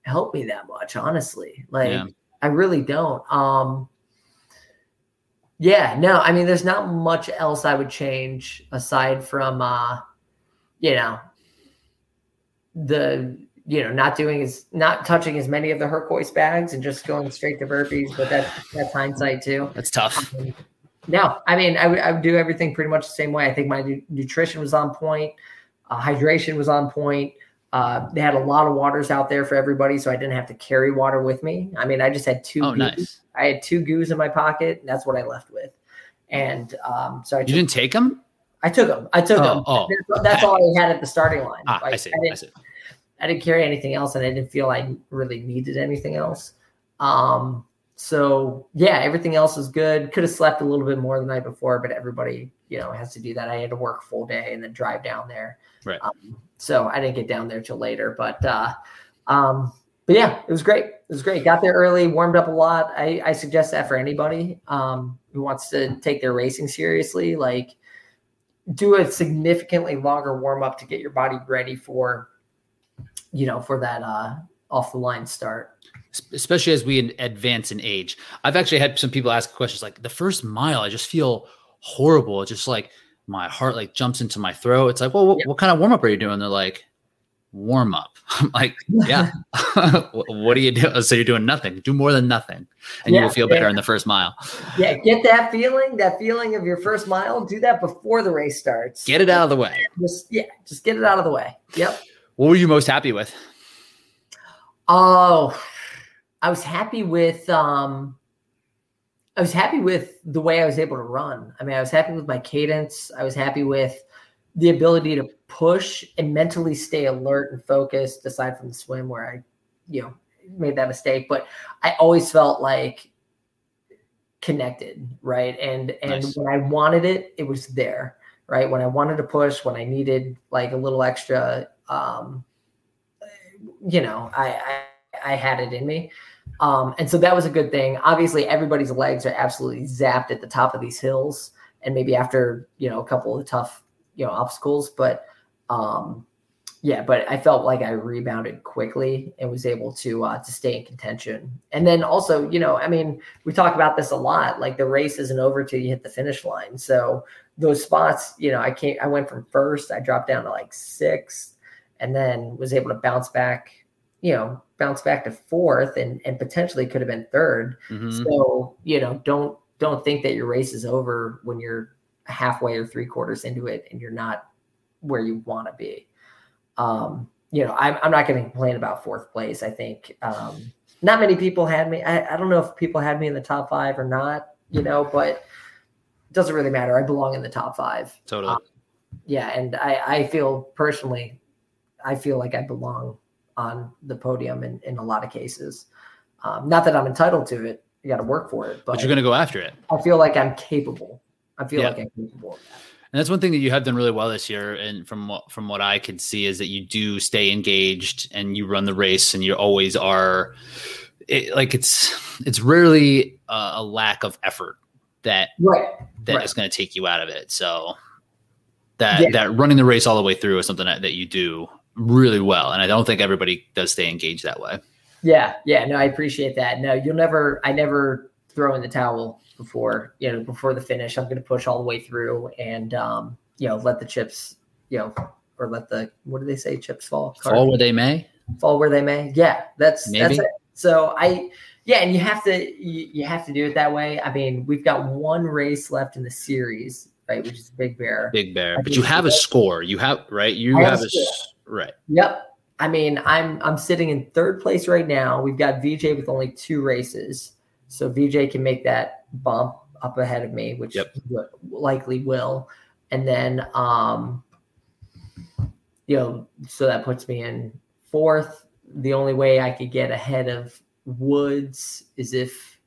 help me that much, honestly. Like yeah. I really don't. Um yeah, no, I mean there's not much else I would change aside from uh you know the you know not doing as not touching as many of the Herc hoist bags and just going straight to burpees, but that that's hindsight too. That's tough. Um, no, I mean I would I would do everything pretty much the same way. I think my nu- nutrition was on point, uh, hydration was on point. Uh, they had a lot of waters out there for everybody, so I didn't have to carry water with me. I mean, I just had two. Oh, goos. nice. I had two goos in my pocket. And that's what I left with, and um, so I. You didn't take them. I took them. I took oh, them. Oh, that's, that's all I had at the starting line. Ah, like, I see. I, I see. I didn't carry anything else, and I didn't feel I really needed anything else. Um, so yeah, everything else was good. Could have slept a little bit more the night before, but everybody, you know, has to do that. I had to work full day and then drive down there. Right. Um, so I didn't get down there till later, but uh, um, but yeah, it was great. It was great. Got there early, warmed up a lot. I, I suggest that for anybody um, who wants to take their racing seriously. Like, do a significantly longer warm up to get your body ready for, you know, for that uh, off the line start. Especially as we advance in age. I've actually had some people ask questions like the first mile, I just feel horrible. It's just like my heart like jumps into my throat. It's like, well, what, what kind of warm up are you doing? They're like, warm up. I'm like, yeah. what do you do? So you're doing nothing. Do more than nothing, and yeah, you will feel better yeah. in the first mile. Yeah, get that feeling, that feeling of your first mile. Do that before the race starts. Get it out of the way. Just yeah, just get it out of the way. Yep. What were you most happy with? Oh, I was happy with um I was happy with the way I was able to run. I mean, I was happy with my cadence. I was happy with the ability to push and mentally stay alert and focused, aside from the swim where I, you know, made that mistake. But I always felt like connected, right? And and nice. when I wanted it, it was there, right? When I wanted to push, when I needed like a little extra um, you know, I, I I had it in me. Um, and so that was a good thing. Obviously, everybody's legs are absolutely zapped at the top of these hills, and maybe after you know a couple of tough you know obstacles. But um, yeah, but I felt like I rebounded quickly and was able to uh, to stay in contention. And then also, you know, I mean, we talk about this a lot. Like the race isn't over till you hit the finish line. So those spots, you know, I came, I went from first, I dropped down to like sixth, and then was able to bounce back you know, bounce back to fourth and and potentially could have been 3rd mm-hmm. So, you know, don't don't think that your race is over when you're halfway or three quarters into it and you're not where you want to be. Um, you know, I'm, I'm not going to complain about fourth place. I think um, not many people had me. I, I don't know if people had me in the top five or not, you know, but it doesn't really matter. I belong in the top five. Totally. Um, yeah. And I, I feel personally, I feel like I belong on the podium in, in a lot of cases. Um, not that I'm entitled to it. You got to work for it, but, but you're going to go after it. I feel like I'm capable. I feel yeah. like I'm capable of that. And that's one thing that you have done really well this year. And from what from what I could see is that you do stay engaged and you run the race and you always are it, like it's it's rarely a, a lack of effort that right. that right. is going to take you out of it. So that yeah. that running the race all the way through is something that, that you do really well. And I don't think everybody does stay engaged that way. Yeah. Yeah. No, I appreciate that. No, you'll never, I never throw in the towel before, you know, before the finish. I'm going to push all the way through and, um, you know, let the chips, you know, or let the, what do they say? Chips fall? Fall where they may. Fall where they may. Yeah. That's, Maybe. that's it. So I, yeah, and you have to you, you, have to do it that way. I mean, we've got one race left in the series, right? Which is Big Bear. Big Bear, but you have a score. You have right. You have, have a, a Right. Yep. I mean, I'm I'm sitting in third place right now. We've got VJ with only two races, so VJ can make that bump up ahead of me, which yep. likely will. And then, um, you know, so that puts me in fourth. The only way I could get ahead of Woods is if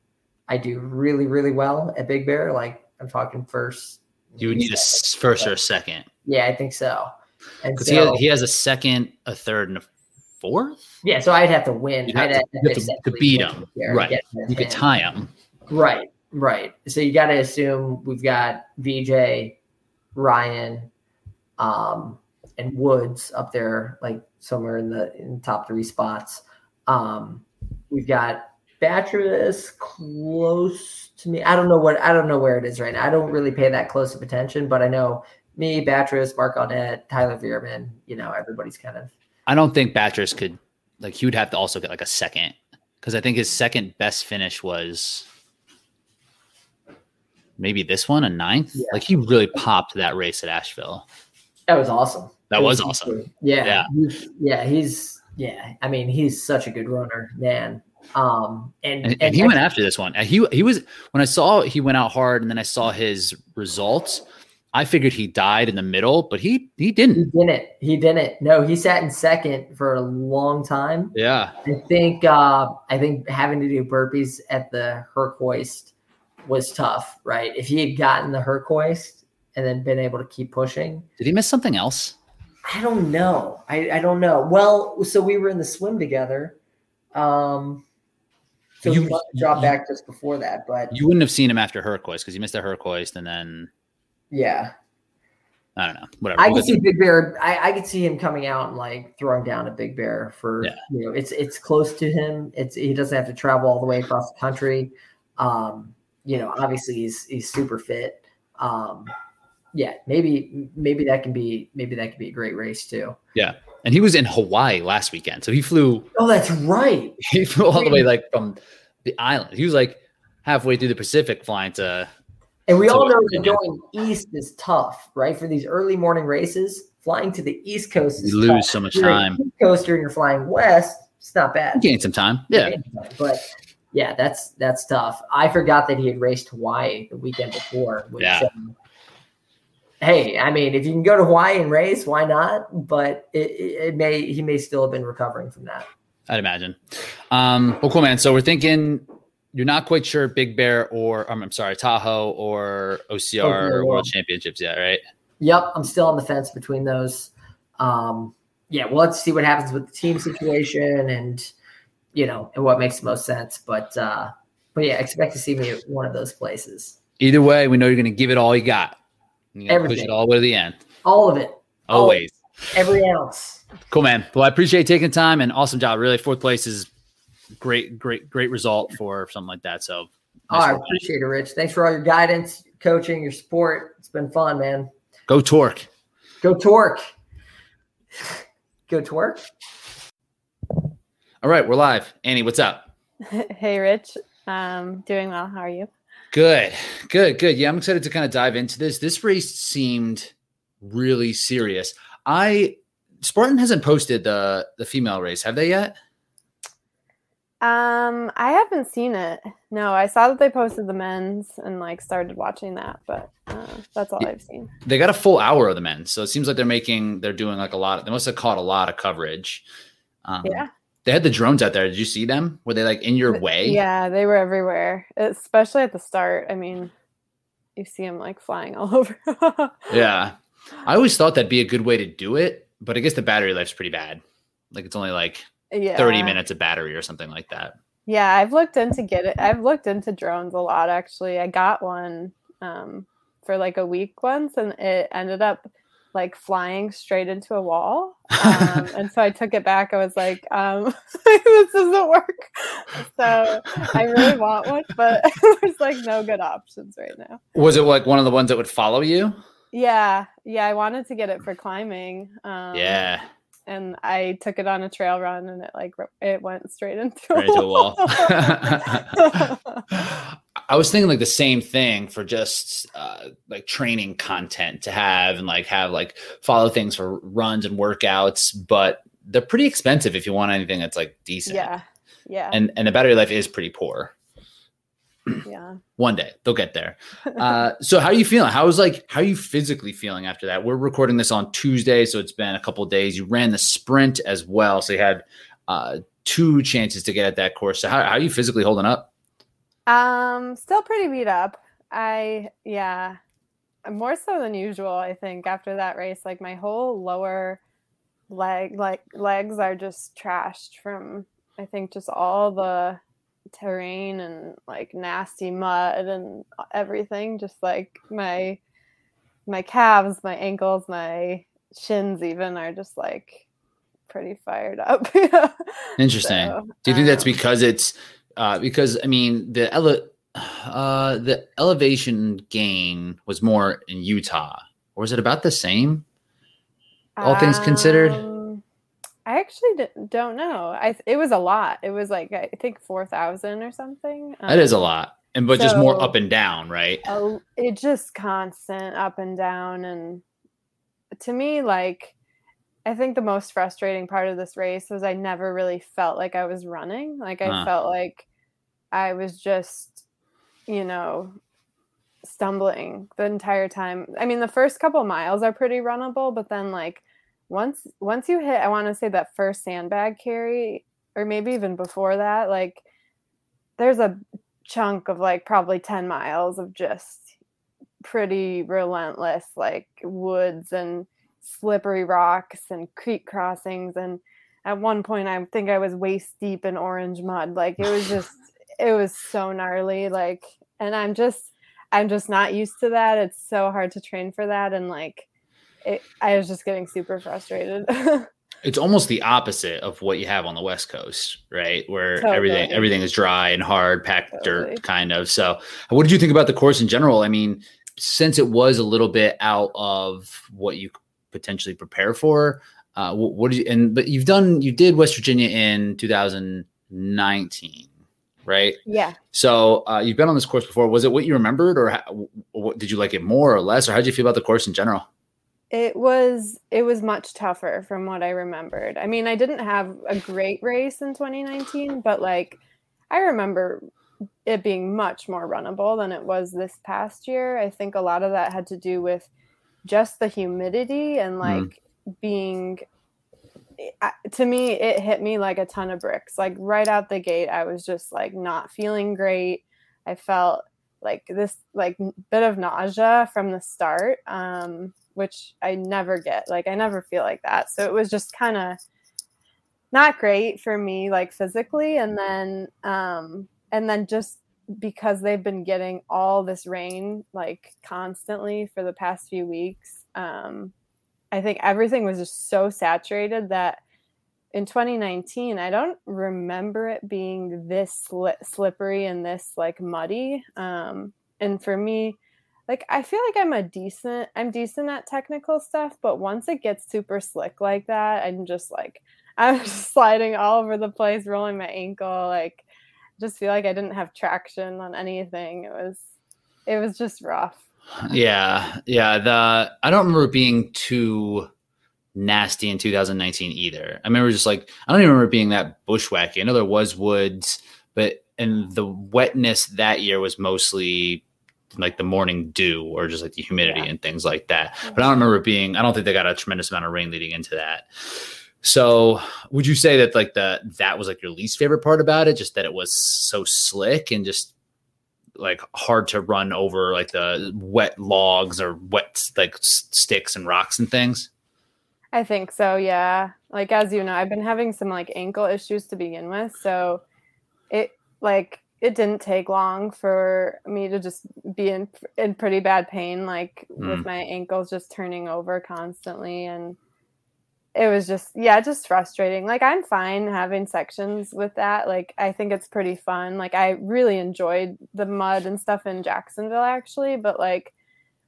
I do really, really well at Big Bear. Like I'm talking first. You would need a first or a second. Yeah, I think so. Because so, he, he has a second, a third, and a fourth. Yeah, so I'd have to win. Have I'd to, have to, to, beat him. Right. You could tie him. Right. Right. So you got to assume we've got VJ, Ryan, um, and Woods up there, like somewhere in the in the top three spots. Um, we've got Batres close to me. I don't know what I don't know where it is right now. I don't really pay that close of attention, but I know me, Batres, Mark Gaudet, Tyler Veerman, you know, everybody's kind of I don't think Batres could like he would have to also get like a second because I think his second best finish was maybe this one a ninth. Yeah. Like he really popped that race at Asheville. that was awesome. That It was awesome. Yeah. Yeah. He's, yeah, he's yeah. I mean, he's such a good runner, man. Um and, And, and he went after this one. He he was when I saw he went out hard, and then I saw his results. I figured he died in the middle, but he he didn't. He didn't. He didn't. No, he sat in second for a long time. Yeah, I think uh, I think having to do burpees at the Herc hoist was tough, right? If he had gotten the Herc hoist and then been able to keep pushing, did he miss something else? I don't know. I, I don't know. Well, so we were in the swim together. Um, so You- he dropped back just before that, but You wouldn't have seen him after Herc hoist because he missed the Herc hoist, and then yeah, I don't know, whatever. I could see Big Bear. I, I could see him coming out and like throwing down a Big Bear for Yeah. you know it's it's close to him. It's he doesn't have to travel all the way across the country. Um, you know, obviously he's he's super fit. Um, yeah, maybe maybe that can be maybe that could be a great race too. Yeah, and he was in Hawaii last weekend, so he flew Oh, that's right. he flew all the way like from the island. He was like halfway through the Pacific flying to. And we So all know that going east is tough, right? For these early morning races, flying to the east coast is You lose tough. so much you're time. East coaster and you're flying west, it's not bad. Gain some time. Yeah, but yeah, that's that's tough. I forgot that he had raced Hawaii the weekend before. Which, Yeah. um, hey, I mean, if you can go to Hawaii and race, why not? But it, it, it may he may still have been recovering from that. I'd imagine. Um, well, cool, man. So we're thinking you're not quite sure Big Bear or um, I'm sorry, Tahoe or OCR or World. World Championships yet, right? Yep, I'm still on the fence between those. Um, yeah, well, let's see what happens with the team situation and you know and what makes the most sense. But uh, but yeah, expect to see me at one of those places. Either way, we know you're going to give it all you got. You're push it all the way to the end. All of it, Oh. Always. every ounce. Cool, man. Well, I appreciate taking time and awesome job. Really, fourth place is great, great, great result for something like that. So, Oh, I work, man. appreciate it, Rich. Thanks for all your guidance, coaching, your support. It's been fun, man. go torque. Go torque. Go twerk. All right, we're live. Annie, what's up? Hey, Rich. Um, doing well. How are you? Good, good, good. Yeah, I'm excited to kind of dive into this. This race seemed really serious. I Spartan hasn't posted the the female race, have they yet? Um, I haven't seen it. No, I saw that they posted the men's and like started watching that, but uh, that's all. I've seen. They got a full hour of the men, so it seems like they're making they're doing like a lot. They must have caught a lot of coverage. Um, Yeah. they had the drones out there. Did you see them? Were they like in your way? Yeah, they were everywhere, especially at the start. I mean, you see them like flying all over. Yeah. I always thought that'd be a good way to do it, but I guess the battery life's pretty bad. Like it's only like yeah. 30 minutes of battery or something like that. Yeah, I've looked into get it. I've looked into drones a lot actually. I got one um, for like a week once, and it ended up like flying straight into a wall. Um, and so I took it back. I was like, um, "This doesn't work." So I really want one, but there's like no good options right now. Was it like one of the ones that would follow you? Yeah, yeah. I wanted to get it for climbing. Um, yeah. And I took it on a trail run, and it like it went straight into Right a wall. wall. I was thinking like the same thing for just uh, like training content to have and like have like follow things for runs and workouts, but they're pretty expensive if you want anything that's like decent. yeah, yeah, And and the battery life is pretty poor. Yeah. One day they'll get there. Uh, so how are you feeling? How is like how are you physically feeling after that? We're recording this on Tuesday, so it's been a couple days. You ran the sprint as well, so you had uh, two chances to get at that course. So how, how are you physically holding up? Um, still pretty beat up. I yeah, more so than usual. I think after that race, like my whole lower leg, like legs are just trashed from. I think just all the terrain and like nasty mud and everything. Just like my my calves, my ankles, my shins even are just like pretty fired up. Interesting. So, Do you think that's um, because it's uh, because I mean the ele- uh, the elevation gain was more in Utah, or is it about the same? All things considered? Um, I actually d- don't know. I it was a lot. It was like I think four thousand or something. That is a Um, lot, and but just more up and down, right? a, it just constant up and down and to me like i think the most frustrating part of this race was i never really felt like i was running like i Huh. felt like i was just you know stumbling the entire time i mean the first couple miles are pretty runnable but then like once once you hit i want to say that first sandbag carry or maybe even before that like there's a chunk of like probably 10 miles of just pretty relentless like woods and slippery rocks and creek crossings. And at one point i think i was waist deep in orange mud. Like it was just it was so gnarly. Like and i'm just i'm just not used to that. It's so hard to train for that. And like it, i was just getting super frustrated It's almost the opposite of what you have on the West Coast, right? Where Totally. everything everything is dry and hard, packed Totally. dirt, kind of. So, what did you think about the course in general? I mean, since it was a little bit out of what you potentially prepare for, uh, what, what did you? And but you've done you did West Virginia in 2019, right? yeah So uh, you've been on this course before. Was it what you remembered, or how, what, did you like it more or less, or how did you feel about the course in general? It was it was much tougher from what I remembered. I mean, I didn't have a great race in 2019, but like I remember it being much more runnable than it was this past year. I think a lot of that had to do with just the humidity and like being to me it hit me like a ton of bricks. Like right out the gate I was just like not feeling great. I felt like this like bit of nausea from the start um which I never get. Like I never feel like that. So it was just kind of not great for me like physically and then um and then just because they've been getting all this rain like constantly for the past few weeks um I think everything was just so saturated that in 2019 I don't remember it being this sli- slippery and this like muddy um and for me like I feel like I'm a decent I'm decent at technical stuff, but once it gets super slick like that, I'm just like I'm sliding all over the place, rolling my ankle, like just feel like I didn't have traction on anything. It was it was just rough. Yeah, yeah. The I don't remember being too nasty in 2019 either. I remember just like I don't even remember being that bushwhacky. I know there was woods, but and the wetness that year was mostly like the morning dew or just like the humidity Yeah. and things like that. But I don't remember it being. I don't think they got a tremendous amount of rain leading into that. So, would you say that like the that was like your least favorite part about it, just that it was so slick and just like hard to run over like the wet logs or wet like sticks and rocks and things? I think so, yeah. Like as you know, I've been having some like ankle issues to begin with, so it like it didn't take long for me to just be in in pretty bad pain like Mm. with my ankles just turning over constantly and it was just yeah, just frustrating. Like I'm fine having sections with that. Like I think it's pretty fun. Like I really enjoyed the mud and stuff in Jacksonville actually, but like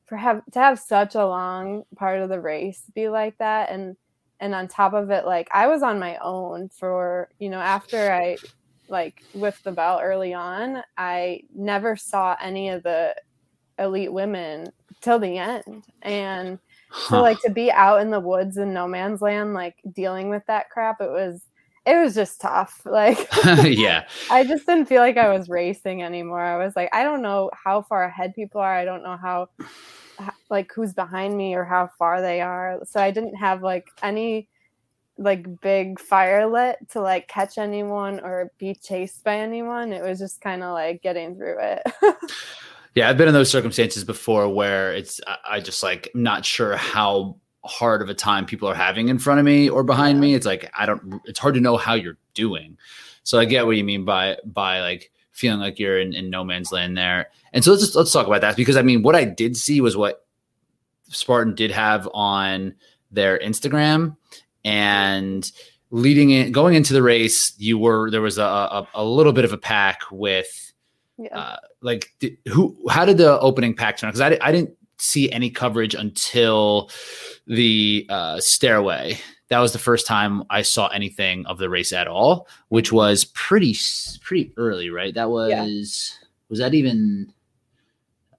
for have to have such a long part of the race be like that and and on top of it like i was on my own for you know after i like with the belt early on i never saw any of the elite women till the end and so like to be out in the woods in no man's land like dealing with that crap it was it was just tough like yeah. I just didn't feel like I was racing anymore. I was like, I don't know how far ahead people are. I don't know how, like, who's behind me or how far they are. So I didn't have like any, like, big fire lit to like catch anyone or be chased by anyone. It was just kind of like getting through it. Yeah, I've been in those circumstances before where it's I, I just like I'm not sure how hard of a time people are having in front of me or behind Yeah. me. It's like I don't it's hard to know how you're doing. So I get what you mean by by like feeling like you're in, in no man's land there. And so let's just let's talk about that because I mean what I did see was what Spartan did have on their Instagram and leading in, going into the race, you were there was a a, a little bit of a pack with, Yeah. uh, like did, who? How did the opening pack turn? out Because I I didn't see any coverage until the uh, stairway. That was the first time I saw anything of the race at all, which was pretty pretty early, right? That was Yeah. was that even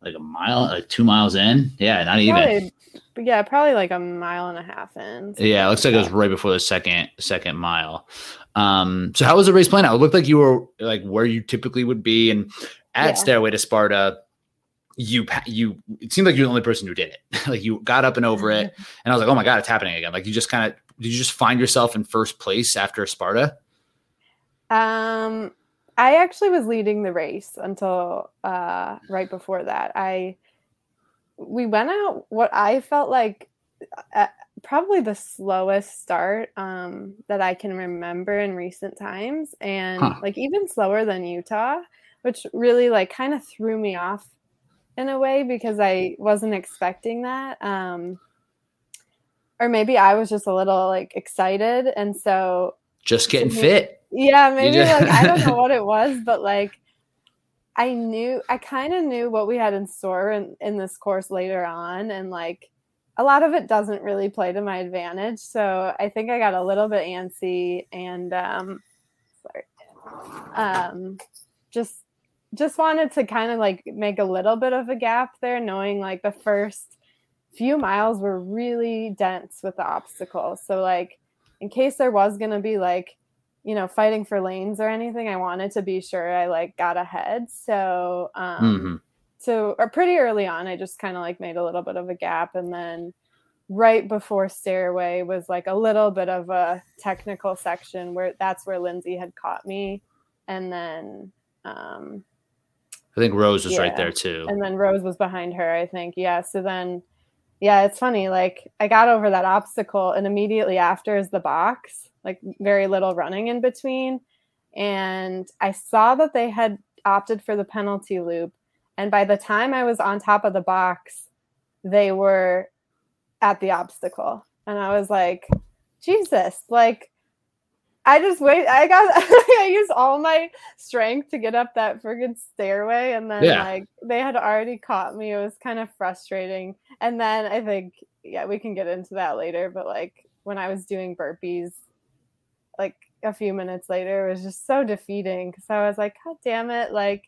like a mile, like two miles in? Yeah, not even. Yeah, probably like a mile and a half in. Yeah, it looks like it was right before the second second mile. Um, so how was the race playing out? It looked like you were like where you typically would be, and at Yeah. Stairway to Sparta, you you it seemed like you're the only person who did it. like you got up and over it, and I was like, oh my god, it's happening again. Like you just kind of did you just find yourself in first place after Sparta? Um, I actually was leading the race until uh, right before that. I we went out what I felt like uh, probably the slowest start um, that I can remember in recent times, and Huh. like even slower than Utah, which really like kind of threw me off in a way because I wasn't expecting that. Um, or maybe I was just a little like excited, and so Just getting Mhm. fit. yeah, maybe just- like I don't know what it was, but like I knew I kind of knew what we had in store in, in this course later on, and like a lot of it doesn't really play to my advantage. So I think I got a little bit antsy and um, sorry, um, just just wanted to kind of like make a little bit of a gap there, knowing like the first few miles were really dense with the obstacles. So like in case there was gonna be like you know fighting for lanes or anything, I wanted to be sure I like got ahead. So um, Mhm. so or pretty early on, I just kind of like made a little bit of a gap, and then right before stairway was like a little bit of a technical section where that's where Lindsay had caught me, and then um, I think Rose was right there too. and then Rose was behind her, I think. Yeah. So then, yeah, it's funny. Like I got over that obstacle, and immediately after is the box, like very little running in between. And I saw that they had opted for the penalty loop. And by the time I was on top of the box, they were at the obstacle. And I was like, Jesus, like, I just wait. I got, I used all my strength to get up that friggin' stairway. And then, Yeah. like, they had already caught me. It was kind of frustrating. And then I think, yeah, we can get into that later. But, like, when I was doing burpees, like, a few minutes later, it was just so defeating because I was like, God damn it. Like,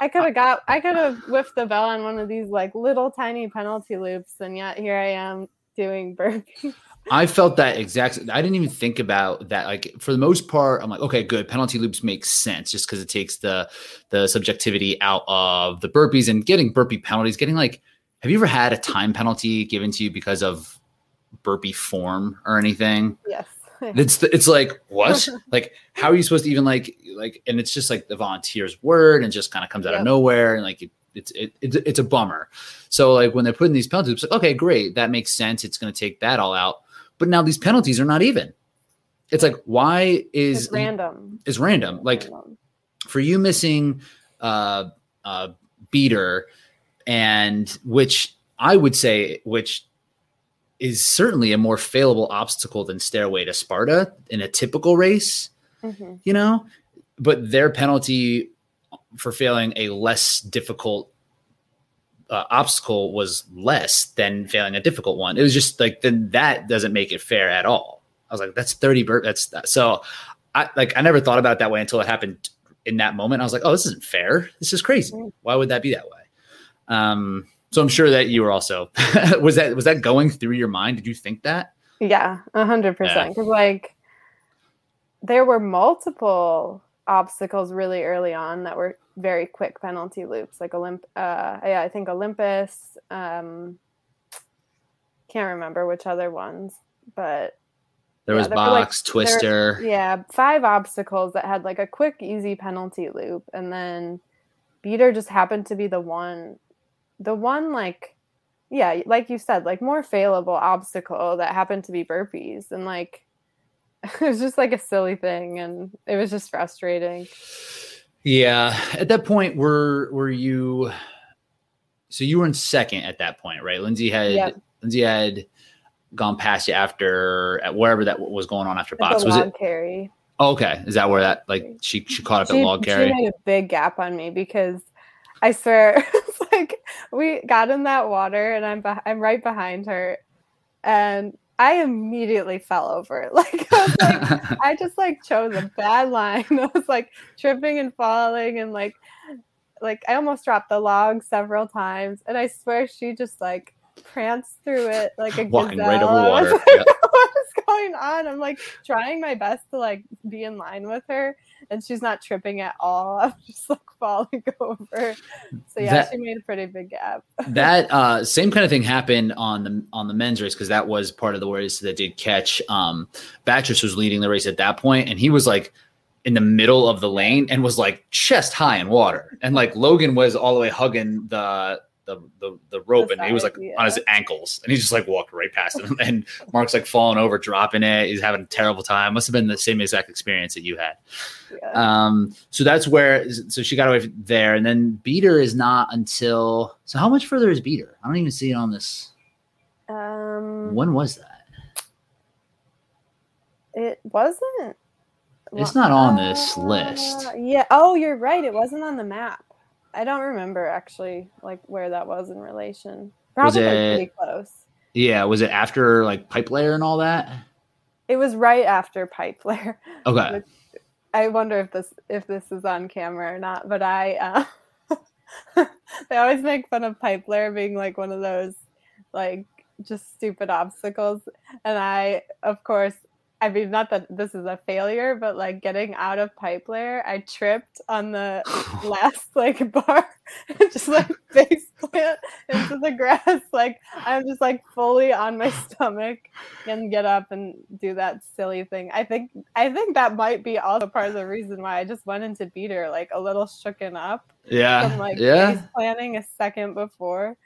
I uh, could have uh, got, I could have whiffed the bell on one of these, like, little tiny penalty loops. And yet here I am doing burpees. I felt that exact. I didn't even think about that. Like for the most part, I'm like, okay, good. Penalty loops make sense just because it takes the the subjectivity out of the burpees and getting burpee penalties. Getting like, have you ever had a time penalty given to you because of burpee form or anything? yes. It's it's like what? like how are you supposed to even like like? And it's just like the volunteer's word and just kind of comes out of nowhere and like it, it's it, it's it's a bummer. So like when they're putting these penalties, it's like okay, great, that makes sense. It's going to take that all out. But now these penalties are not even. It's like why is it's random. is random? Like Random. for you missing uh uh beater and which I would say which is certainly a more failable obstacle than stairway to Sparta in a typical race, Mhm. you know, but their penalty for failing a less difficult uh, obstacle was less than failing a difficult one. It was just like then that doesn't make it fair at all. I was like, that's 30 bur- that's that. So I like I never thought about it that way until it happened in that moment. I was like, oh, this isn't fair. This is crazy. Mm. Why would that be that way? Um, so I'm sure that you were also was that was that going through your mind? Did you think that? Yeah, a hundred percent. Because like there were multiple obstacles really early on that were very quick penalty loops, like Olymp. Uh, yeah, I think Olympus. Um, can't remember which other ones, but There Yeah, was there were, like- box, twister. yeah, five obstacles that had like a quick, easy penalty loop, and then beater just happened to be the one, the one like, yeah, like you said, like more failable obstacle that happened to be burpees, and like it was just like a silly thing, and it was just frustrating. Yeah. At that point, were were you? So you were in second at that point, right? Lindsay had Yep. Lindsay had gone past you after at wherever that was going on after box. Was log it carry. oh, okay? Is that where that like she she caught up she, at log she carry? made a big gap on me because I swear it's like we got in that water and I'm beh- I'm right behind her and I immediately fell over. Like I was like I just like chose a bad line. I was like tripping and falling and like like I almost dropped the log several times and I swear she just like pranced through it like a Walking right over water. like, Yeah. what is going on? I'm like trying my best to like be in line with her and she's not tripping at all. I'm just like falling over. So yeah, That- she made a pretty big gap. that uh, same kind of thing happened on the on the men's race because that was part of the race that did catch. Um, Batres was leading the race at that point, and he was like in the middle of the lane and was like chest high in water, and like Logan was all the way hugging the. The, the, the rope and he was like on his ankles and he just like walked right past him and Mark's like falling over dropping it he's having a terrible time must have been the same exact experience that you had Yeah. um, so that's where so she got away from there, and then Beater is not until so how much further is Beater? I don't even see it on this. Um When was that? it wasn't It's not on this list. Uh, Yeah. Oh, you're right. It wasn't on the map. I don't remember actually like where that was in relation. Was Probably it- pretty close. Yeah, was it after like pipe layer and all that? It was right after pipe layer. Okay, I wonder if this if this is on camera or not, but I uh, they always make fun of pipe layer being like one of those like just stupid obstacles. And I of course I mean not that this is a failure, but like getting out of pipe layer, I tripped on the last like bar and just like face plant into the grass. Like I'm just like fully on my stomach and get up and do that silly thing. I think I think that might be also part of the reason why I just went into beater like a little shooken up yeah, from like yeah. face planning a second before.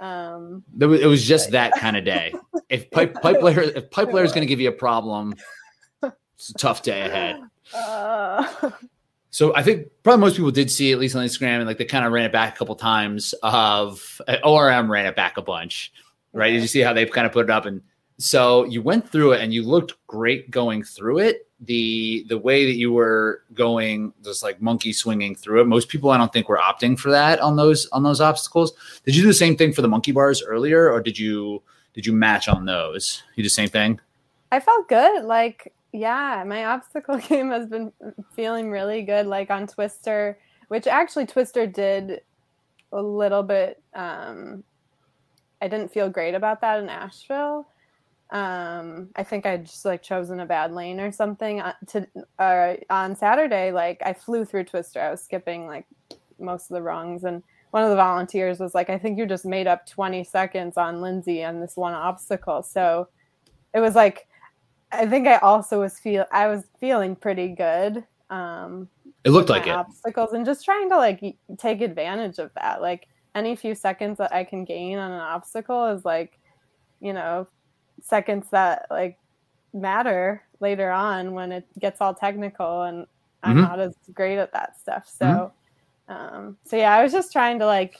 Um There was- It was just that kind of day. If pipe pipe layer if pipe layer is going to give you a problem, it's a tough day ahead. uh, So I think probably most people did see at least on Instagram, and like they kind of ran it back a couple times. Of uh, ORM ran it back a bunch, right? Did you see how they kind of put it up? And so you went through it, and you looked great going through it. The the way that you were going, just like monkey swinging through it. Most people, I don't think, were opting for that on those on those obstacles. Did you do the same thing for the monkey bars earlier, or did you did you match on those? You did the same thing. I felt good. Like, yeah, my obstacle game has been feeling really good. Like on Twister, which actually Twister did a little bit. Um, I didn't feel great about that in Asheville. Um, I think I just like chosen a bad lane or something. Uh, To uh, on Saturday, like I flew through Twister. I was skipping like most of the rungs, and one of the volunteers was like, "I think you just made up 20 seconds on Lindsay on this one obstacle." So it was like I think I also was feel I was feeling pretty good. Um, It looked like it. obstacles and just trying to like take advantage of that. Like any few seconds that I can gain on an obstacle is like, you know, seconds that like matter later on when it gets all technical and I'm Mhm. not as great at that stuff. So, um, so yeah, I was just trying to like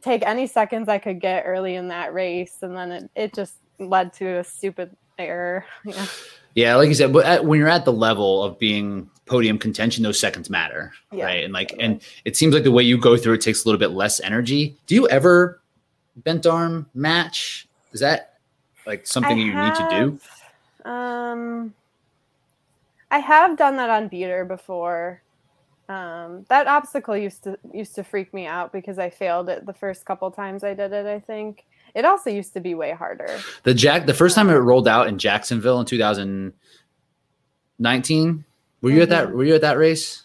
take any seconds I could get early in that race, and then it, it just led to a stupid error. Yeah. Yeah, like you said, but at, when you're at the level of being podium contention, those seconds matter, Yeah, right? And like, totally. and it seems like the way you go through it takes a little bit less energy. Do you ever bent arm match? Is that like something I you need to do? Um, I have done that on beater before. Um, that obstacle used to used to freak me out because I failed it the first couple times I did it. I think it also used to be way harder. The Jack, the first time it rolled out in Jacksonville in 2019. Were you at that? Were you at that race?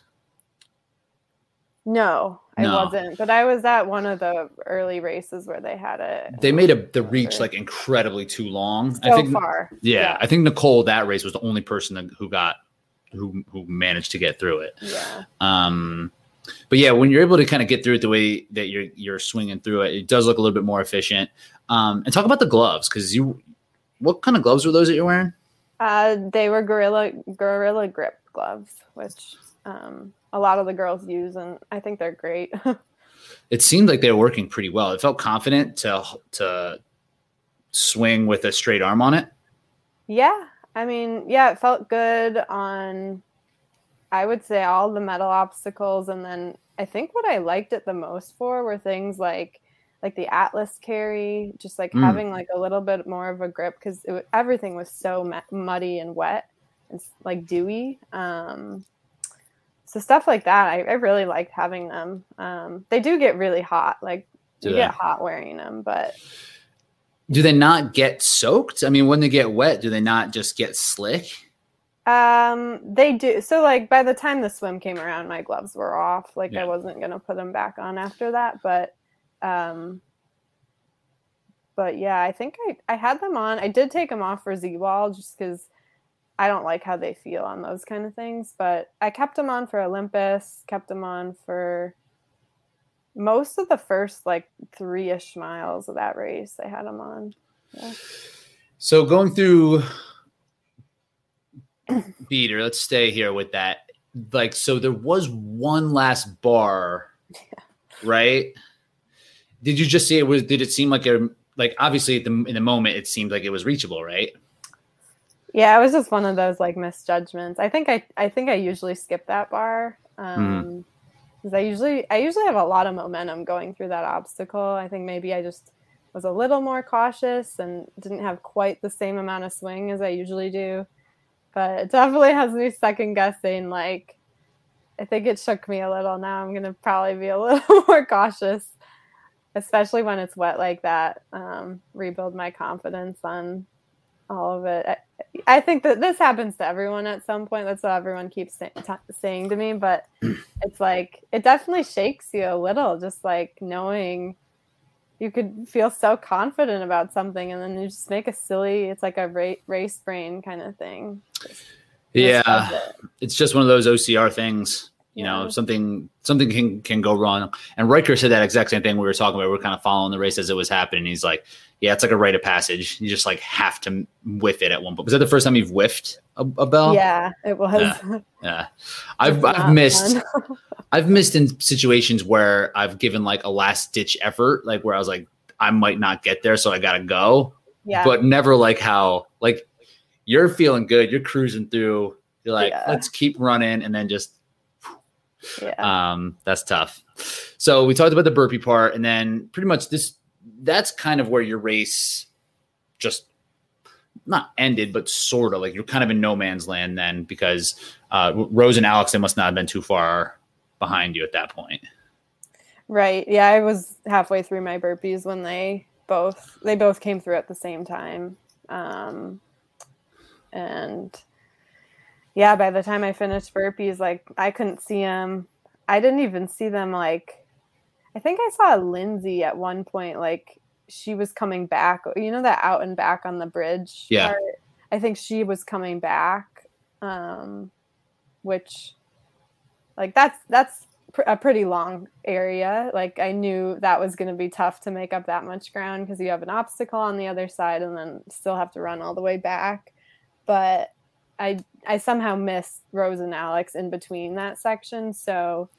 No, I No. wasn't, but I was at one of the early races where they had it. They made a the reach like incredibly too long. so I think. far. Yeah, I think Nicole that race was the only person who got who who managed to get through it. yeah. Um, but yeah, when you're able to kind of get through it the way that you're you're swinging through it, it does look a little bit more efficient. Um, and talk about the gloves because you, what kind of gloves were those that you're wearing? Uh, they were gorilla gorilla grip gloves, which um, a lot of the girls use, and I think they're great. It seemed like they were working pretty well. It felt confident to to swing with a straight arm on it? Yeah. I mean, yeah, it felt good on I would say all the metal obstacles and then I think what I liked it the most for were things like like the Atlas carry, just like Mm. having like a little bit more of a grip because everything was so mu- muddy and wet and like dewy. Um, so stuff like that, I, I really liked having them. Um, they do get really hot, like Do you they? get hot wearing them, but Do they not get soaked? I mean, when they get wet, do they not just get slick? Um, they do. So like by the time the swim came around, my gloves were off. Like Yeah. I wasn't gonna put them back on after that, but um, but yeah, I think I I had them on. I did take them off for Z Wall just because I don't like how they feel on those kind of things. But I kept them on for Olympus. Kept them on for most of the first like three ish miles of that race. I had them on. So going through beater, let's stay here with that. Like, so there was one last bar, right? Did you just see it was? Did it seem like a like obviously at the in the moment it seemed like it was reachable, right? Yeah, it was just one of those like misjudgments. I think I I think I usually skip that bar. Um because I usually I usually have a lot of momentum going through that obstacle. I think maybe I just was a little more cautious and didn't have quite the same amount of swing as I usually do. But it definitely has me second guessing like I think it shook me a little. Now I'm gonna probably be a little more cautious, especially when it's wet like that. Um, rebuild my confidence on all of it. I, I think that this happens to everyone at some point. That's what everyone keeps say, t- saying to me. But it's like it definitely shakes you a little, just like knowing you could feel so confident about something, and then you just make a silly. It's like a ra- race brain kind of thing. Just Yeah, does it. it's just one of those OCR things. You know, something something can can go wrong. And Riker said that exact same thing we were talking about. We are kind of following the race as it was happening. He's like, "Yeah, it's like a rite of passage. You just like have to whiff it at one point." Was that the first time you've whiffed a, a bell? Yeah, it was. Yeah. Yeah. I've I've missed. I've missed in situations where I've given like a last ditch effort, like where I was like, I might not get there, so I gotta go. yeah, But never like how like you're feeling good, you're cruising through, you're like, Yeah. let's keep running, and then just yeah. um that's tough. So we talked about the burpee part, and then pretty much this that's kind of where your race just not ended, but sort of like you're kind of in no man's land then because uh, Rose and Alex they must not have been too far behind you at that point. Right. Yeah, I was halfway through my burpees when they both they both came through at the same time. Um and yeah, by the time I finished burpees like I couldn't see them. I didn't even see them like I think I saw Lindsay at one point like she was coming back. You know that out and back on the bridge? Yeah. part? I think she was coming back um which like that's that's pr- a pretty long area. Like I knew that was going to be tough to make up that much ground because you have an obstacle on the other side and then still have to run all the way back. But I I somehow missed Rose and Alex in between that section, so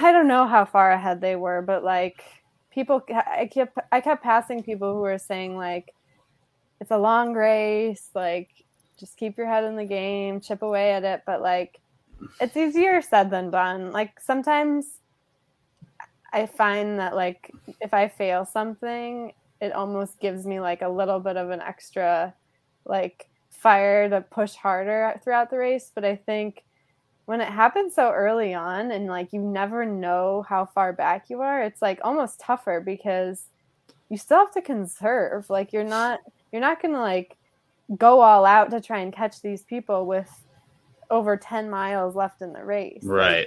I don't know how far ahead they were, but like people I kept I kept passing people who were saying like it's a long race, like just keep your head in the game, chip away at it, but like it's easier said than done. Like sometimes I find that like if I fail something, it almost gives me like a little bit of an extra like fire to push harder throughout the race. But I think when it happens so early on and like you never know how far back you are, it's like almost tougher because you still have to conserve. Like you're not you're not gonna like go all out to try and catch these people with over 10 miles left in the race. Like, Right.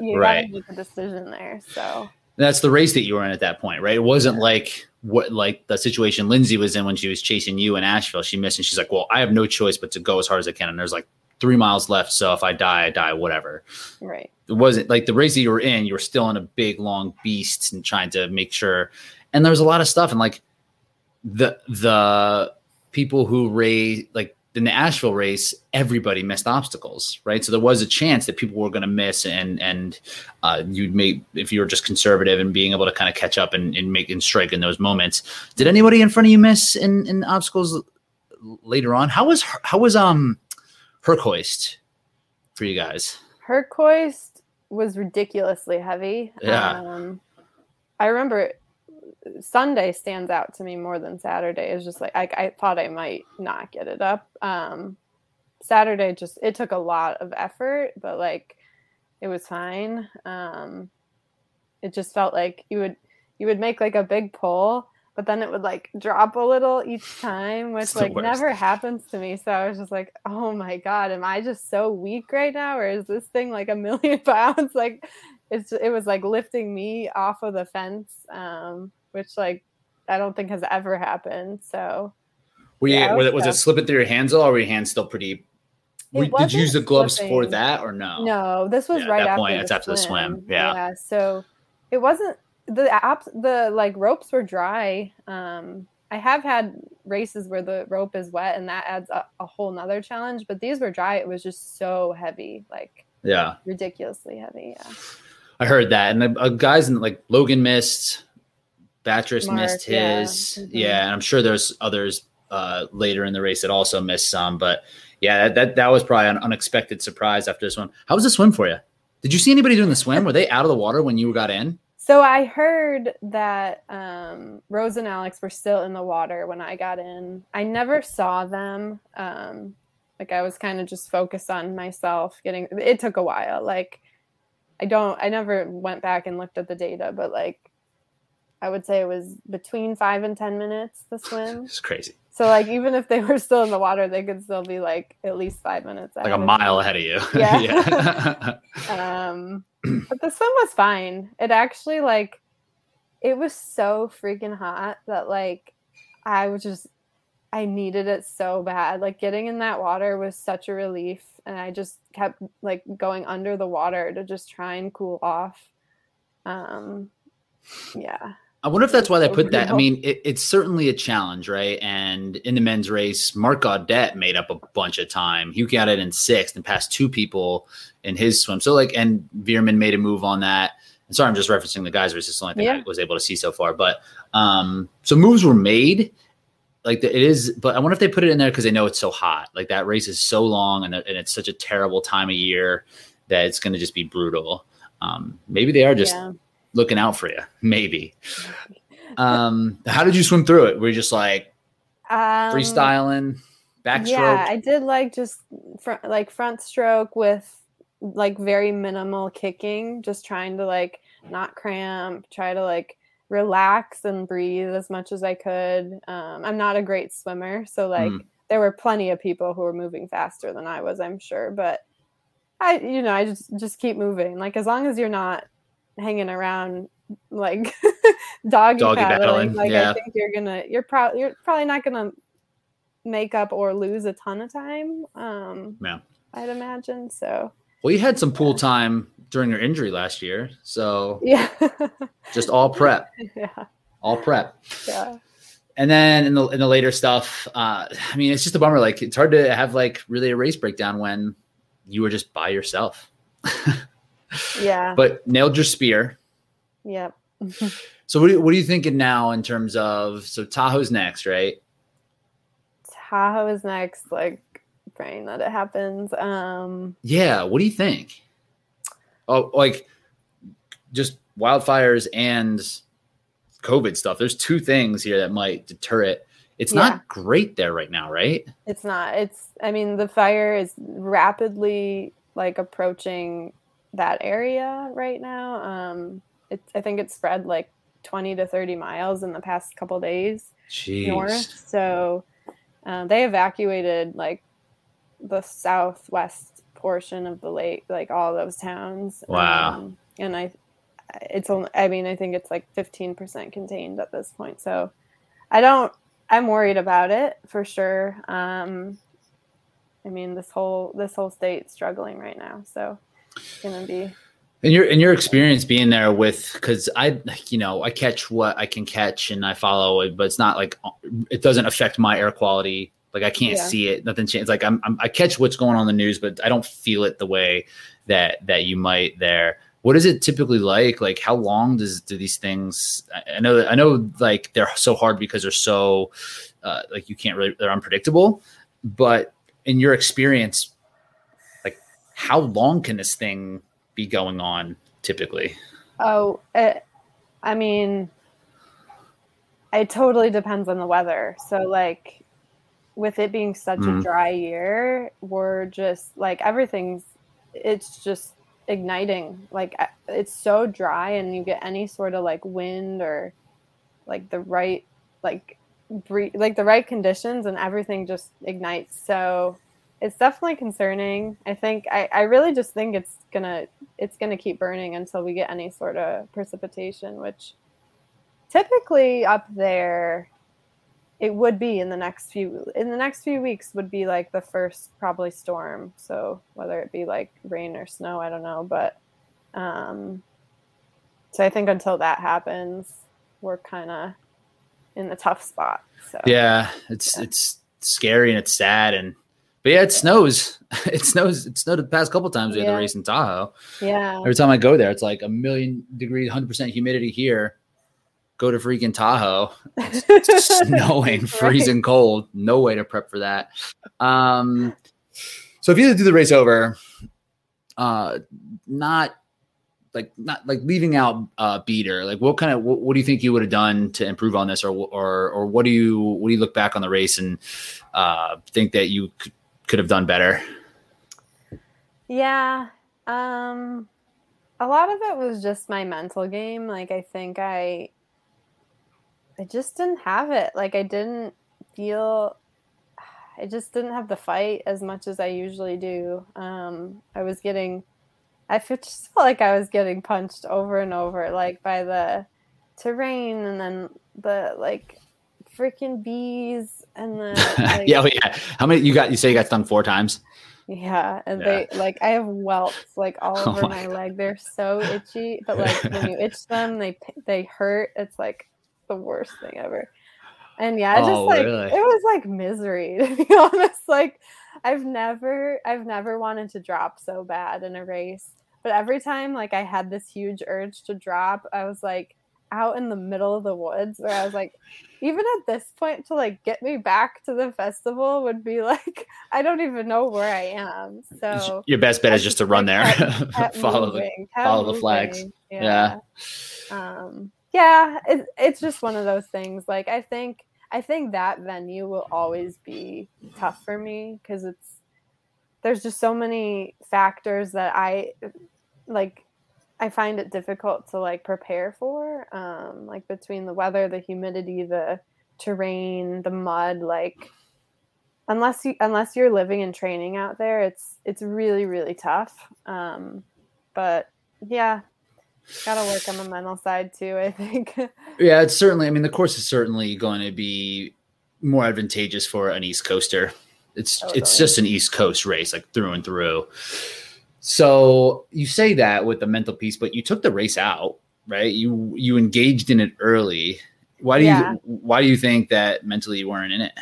you Right. gotta make a decision there. So That's the race that you were in at that point, right? It wasn't like what like the situation Lindsay was in when she was chasing you in Asheville. She missed and she's like, Well, I have no choice but to go as hard as I can. And there's like three miles left. So if I die, I die, whatever. right. It wasn't like the race that you were in, you were still in a big long beast and trying to make sure. And there was a lot of stuff. And like the the people who race like in the Asheville race, everybody missed obstacles, right? So there was a chance that people were going to miss, and and uh, you'd make if you were just conservative and being able to kind of catch up and, and make and strike in those moments. Did anybody in front of you miss in, in obstacles later on? How was how was um Herc hoist for you guys? Herc hoist was ridiculously heavy. Yeah. Um, I remember Sunday stands out to me more than Saturday. It's just like I, I thought I might not get it up. Um, Saturday just it took a lot of effort, but like it was fine. Um, it just felt like you would you would make like a big pull, but then it would like drop a little each time, which like worst. never happens to me. So I was just like, oh my god, am I just so weak right now, or is this thing like a million pounds? Like it's it was like lifting me off of the fence. Um, which like I don't think has ever happened. So Were you, Yeah, was, it, was it slipping through your hands or were your hands still pretty? Were, did you use the gloves for that or no? no, this was Yeah, at right that after, point, the it's after the swim. Yeah. yeah. So it wasn't the apps. The like ropes were dry. Um, I have had races where the rope is wet, and that adds a, a whole nother challenge. But these were dry. It was just so heavy, like Yeah, ridiculously heavy. Yeah. I heard that, and the uh, guys in like Logan missed, Batres Mark, missed yeah. his, Mhm. yeah, and I'm sure there's others uh, later in the race that also missed some, but yeah, that that, that was probably an unexpected surprise after this one. How was the swim for you? Did you see anybody doing the swim? Were they out of the water when you got in? So I heard that um, Rose and Alex were still in the water when I got in. I never saw them. Um, like I was kind of just focused on myself getting. It took a while. Like I don't. I never went back and looked at the data, but like I would say it was between five and ten minutes the swim. It's crazy, So like even if they were still in the water, they could still be like at least five minutes. like a mile me. ahead of you. Yeah. yeah. Um, but the swim was fine. It actually like it was so freaking hot that like I was just I needed it so bad. Like getting in that water was such a relief, and I just kept like going under the water to just try and cool off. Um, yeah, I wonder if that's why they put that. I mean, it, it's certainly a challenge, right? And in the men's race, Mark Gaudet made up a bunch of time. He got it in sixth and passed two people in his swim. So, like, and Veerman made a move on that. And sorry, I'm just referencing the guys' race. It's the only thing I was able to see so far. But um, so moves were made. Like it is, but I wonder if they put it in there because they know it's so hot. Like that race is so long and, and it's such a terrible time of year that it's going to just be brutal. Um, maybe they are just yeah. Looking out for you. Maybe. Um, how did you swim through it? Were you just like Um, freestyling, backstroke? Yeah, I did like just like front stroke with like very minimal kicking, just trying to like not cramp, try to like relax and breathe as much as I could. Um, I'm not a great swimmer, so like Mm. there were plenty of people who were moving faster than I was, I'm sure, but I you know, I just just keep moving. Like as long as you're not hanging around like doggy, Doggy paddling, like yeah. I think you're gonna you're probably you're probably not gonna make up or lose a ton of time. Um, Yeah. I'd imagine. So Well, you had some pool time during your injury last year, so yeah, just all prep, yeah, all prep. yeah. And then in the in the later stuff, uh, I mean, it's just a bummer. Like it's hard to have like really a race breakdown when you were just by yourself. Yeah. But nailed your spear. Yep. So what do what are you thinking now in terms of so Tahoe's next, right? Tahoe is next. Like praying that it happens. Um, Yeah. What do you think? Oh, like just wildfires and COVID stuff. There's two things here that might deter it. It's Yeah. not great there right now, right? it's not. It's. I mean, the fire is rapidly like approaching that area right now. Um, it's. I think it's spread like twenty to thirty miles in the past couple days. Jeez. north. So um, they evacuated like the southwest portion of the lake, like all those towns. Wow. Um, and I, it's only, I mean, I think it's like 15% contained at this point. So I don't, I'm worried about it for sure. Um, I mean, this whole, this whole state's struggling right now. So going to be, In your in your experience being there with because I you know I catch what I can catch and I follow it, but it's not like it doesn't affect my air quality Like I can't Yeah. see it. Nothing changes. Like I'm, I'm I catch what's going on in the news, but I don't feel it the way that that you might there. What is it typically like? Like how long does do these things? I- know that I know like they're so hard because they're so uh, like you can't really they're unpredictable. But in your experience, how long can this thing be going on typically? Oh, it, I mean, it totally depends on the weather. So, like, with it being such Mm. a dry year, we're just like everything's, it's just igniting. Like, it's so dry, and you get any sort of like wind or like the right, like, bre- like the right conditions, and everything just ignites. So, it's definitely concerning. I think I, I really just think it's gonna it's gonna keep burning until we get any sort of precipitation, which typically up there it would be in the next few in the next few weeks would be like the first probably storm. So whether it be like rain or snow, I don't know. But um so I think until that happens, we're kinda in the tough spot. So Yeah, it's Yeah. it's scary and it's sad and but yeah, it snows. It snows. It snowed the past couple times we had the race in Tahoe. yeah. Every time I go there, it's like a million degrees, hundred percent humidity here. Go to freaking Tahoe, it's snowing, Right. freezing cold. No way to prep for that. Um, so if you had to do the race over, uh, not like not like leaving out uh beater like what kind of what, what do you think you would have done to improve on this or or or what do you what do you look back on the race and uh think that you could, could have done better Yeah. Um a lot of it was just my mental game. Like I think I I just didn't have it. Like I didn't feel I just didn't have the fight as much as I usually do. Um I was getting I just felt like I was getting punched over and over like by the terrain and then the like freaking bees and the like, yeah, well, yeah. How many you got? You say you got stung four times. yeah, and Yeah. they like I have welts like all Oh over my my leg. They're so itchy, but like when you itch them, they they hurt. It's like the worst thing ever. And yeah, it Oh, just like really? it was like misery to be honest. Like I've never I've never wanted to drop so bad in a race, but every time like I had this huge urge to drop, I was like out in the middle of the woods where I was like even at this point to like get me back to the festival would be like I don't even know where I am. So Your best bet is just to run there, kept- kept follow the. moving, kept follow the flags. moving. Yeah. Um yeah, it, it's just one of those things. Like I think I think that venue will always be tough for me because it's there's just so many factors that I like I find it difficult to like prepare for. Um, like between the weather, the humidity, the terrain, the mud, like unless you unless you're living and training out there, it's it's really, really tough. Um, but yeah, gotta work on the mental side too, I think. Yeah, it's certainly. I mean, the course is certainly going to be more advantageous for an East Coaster. It's it's just an East Coast race, like through and through. So you say that with the mental piece, but you took the race out, right? You you engaged in it early. Why do Yeah. you why do you think that mentally you weren't in it?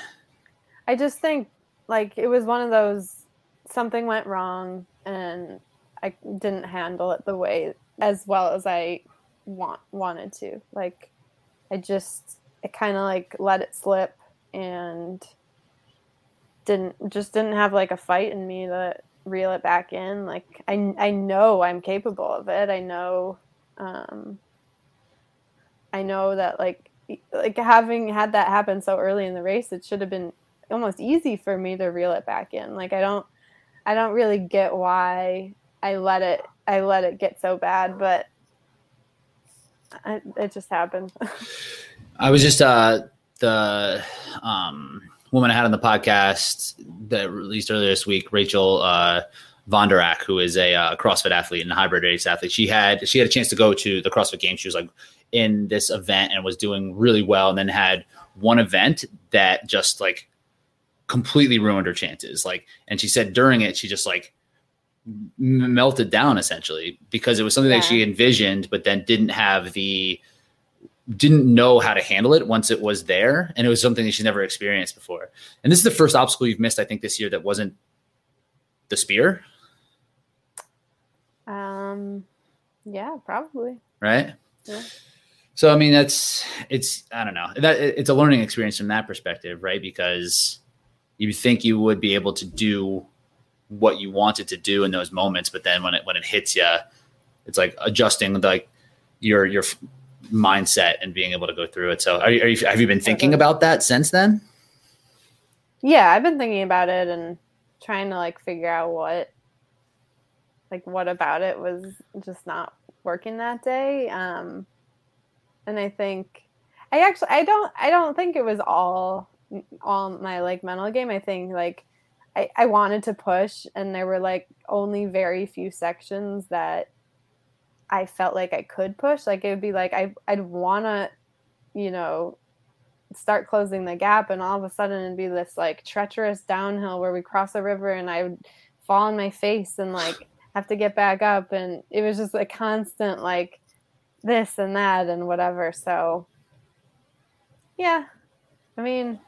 I just think like it was one of those something went wrong and I didn't handle it the way as well as I want wanted to. Like I just I kind of like let it slip and didn't just didn't have like a fight in me to reel it back in. Like I I know I'm capable of it. I know um I know that like like having had that happen so early in the race, it should have been almost easy for me to reel it back in. Like I don't I don't really get why I let it I let it get so bad, but I, it just happened. I was just uh the um woman I had on the podcast that released earlier this week, Rachel uh Vonderak, who is a uh, CrossFit athlete and a hybrid race athlete. She had she had a chance to go to the CrossFit Games. She was like in this event and was doing really well, and then had one event that just like completely ruined her chances. Like, and she said during it, she just like melted down essentially because it was something that she envisioned, but then didn't have the didn't know how to handle it once it was there, and it was something that she's never experienced before. And this is the first obstacle you've missed, I think, this year that wasn't the spear. Um, yeah, probably. Right. Yeah. So I mean, that's it's I don't know that it's a learning experience from that perspective, right? Because you think you would be able to do what you wanted to do in those moments, but then when it when it hits you, it's like adjusting like your your mindset and being able to go through it. So, are you, are you have you been thinking about that since then? Yeah, I've been thinking about it and trying to like figure out what like what about it was just not working that day. Um and I think I actually I don't I don't think it was all all my like mental game. I think like I, I wanted to push and there were like only very few sections that I felt like I could push. Like it would be like I I'd wanna, you know, start closing the gap and all of a sudden it'd be this like treacherous downhill where we cross a river and I would fall on my face and like have to get back up and it was just a constant like this and that and whatever. So, yeah, I mean,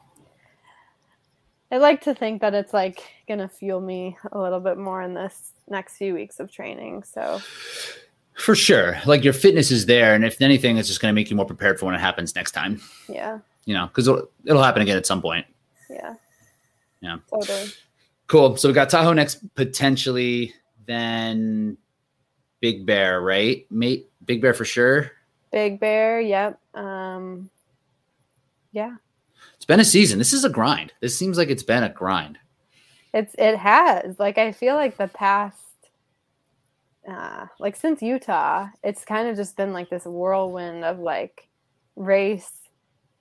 I like to think that it's like gonna fuel me a little bit more in this next few weeks of training. So, for sure, like your fitness is there, and if anything, it's just gonna make you more prepared for when it happens next time. Yeah. You know, because it'll, it'll happen again at some point. Yeah. Yeah. Totally. Cool. So we got Tahoe next, potentially. Then Big Bear, right? Mate, Big Bear for sure. Big Bear, yep. Um, yeah. It's been a season. This is a grind. This seems like it's been a grind. It's it has. Like I feel like the past uh like since Utah, it's kind of just been like this whirlwind of like race,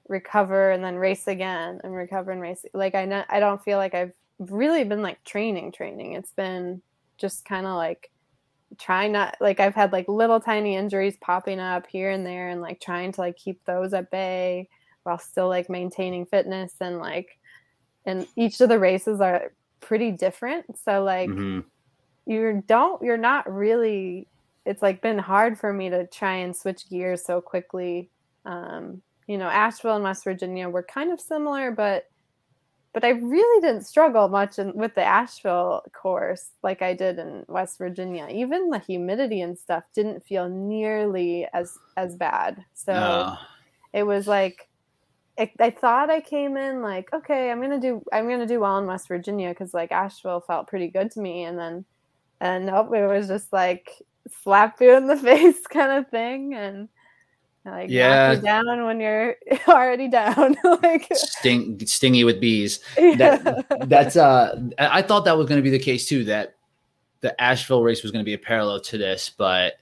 recover and then race again and recover and race. Like I know I don't feel like I've really been like training training. It's been just kind of like trying not like I've had like little tiny injuries popping up here and there and like trying to like keep those at bay while still like maintaining fitness and like and each of the races are pretty different so like Mhm. You don't you're not really it's like been hard for me to try and switch gears so quickly. Um you know asheville and west virginia were kind of similar but but i really didn't struggle much in, with the asheville course like i did in west virginia. Even the humidity and stuff didn't feel nearly as as bad. So Uh, it was like I, I thought I came in like okay I'm gonna do I'm gonna do well in West Virginia because like Asheville felt pretty good to me. And then and nope it was just like slap you in the face kind of thing and like Yeah. knock you down when you're already down like sting, stingy with bees. yeah. That's uh, I thought that was going to be the case too. That the Asheville race was going to be a parallel to this, but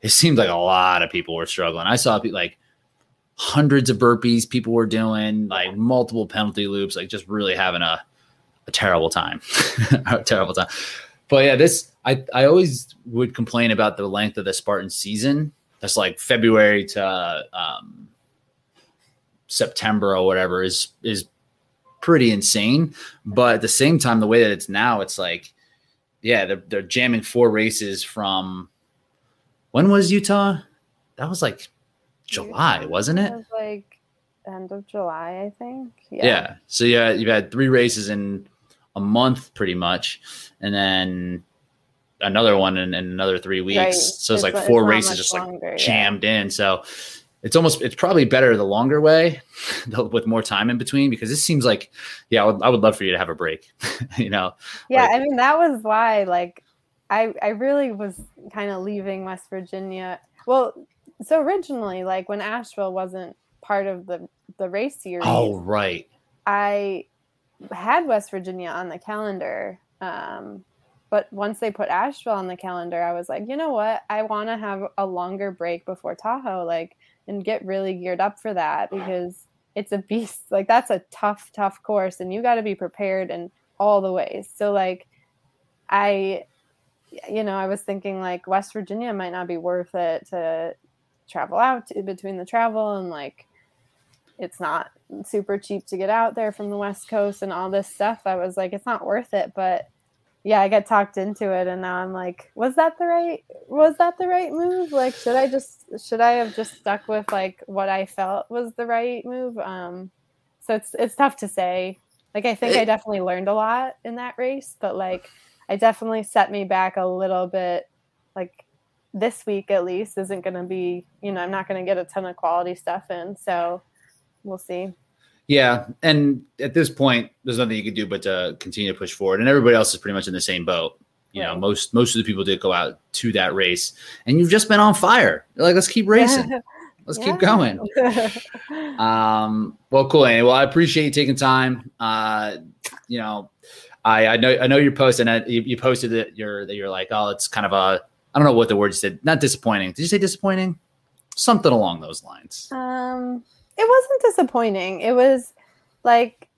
it seemed like a lot of people were struggling. I saw like hundreds of burpees people were doing, like multiple penalty loops, like just really having a a terrible time, a terrible time. But yeah, this I I always would complain about the length of the Spartan season. That's like February to um, September or whatever is is pretty insane. But at the same time, the way that it's now, it's like, yeah, they're they're jamming four races from when was Utah? That was like July, wasn't it? was like end of July I think Yeah. Yeah. So yeah, you've had three races in a month, pretty much, and then another one in, in another three weeks. Right. So it's, It's like four it's races just like longer, yeah. jammed in. So it's almost it's probably better the longer way with more time in between because this seems like yeah, I would, I would love for you to have a break. you know, yeah Like- i mean that was why like i i really was kind of leaving west virginia well so originally like when asheville wasn't part of the the race series Oh right. i had west virginia on the calendar um but once they put asheville on the calendar i was like you know what? I want to have a longer break before tahoe like and get really geared up for that because it's a beast. Like that's a tough tough course and you got to be prepared in all the ways. So like i you know i was thinking like west virginia might not be worth it to travel out to, between the travel and like it's not super cheap to get out there from the west coast and all this stuff. I was like it's not worth it but yeah, I got talked into it, and now I'm like, was that the right? Was that the right move? Like, should I just should I have just stuck with like what I felt was the right move? Um, so it's it's tough to say. Like, I think I definitely learned a lot in that race, but like, I definitely set me back a little bit. Like this week at least isn't going to be, you know, I'm not going to get a ton of quality stuff in, so we'll see. Yeah, and at this point, there's nothing you can do but to continue to push forward, and everybody else is pretty much in the same boat. You know, most most of the people did go out to that race, and you've just been on fire. You're like, let's keep racing. Let's yeah. keep going. um, well, cool. Anyway, well, I appreciate you taking time. Uh, you know, I, I know I know you're posting it. You, you posted that you're that you're like, oh, it's kind of a I don't know what the word you said. Not disappointing. Did you say disappointing? Something along those lines. Um it wasn't disappointing. It was like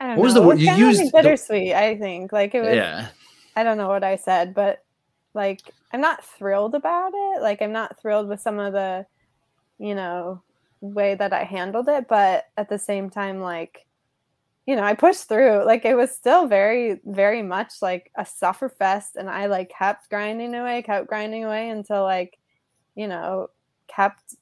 I don't what know. was the word you used? Bittersweet. The, I think like it was. Yeah. I don't know what I said, but like I'm not thrilled about it. Like I'm not thrilled with some of the, you know, way that I handled it, but at the same time, like, you know, I pushed through. Like it was still very, very much like a suffer fest, and I like kept grinding away, kept grinding away until like, you know, kept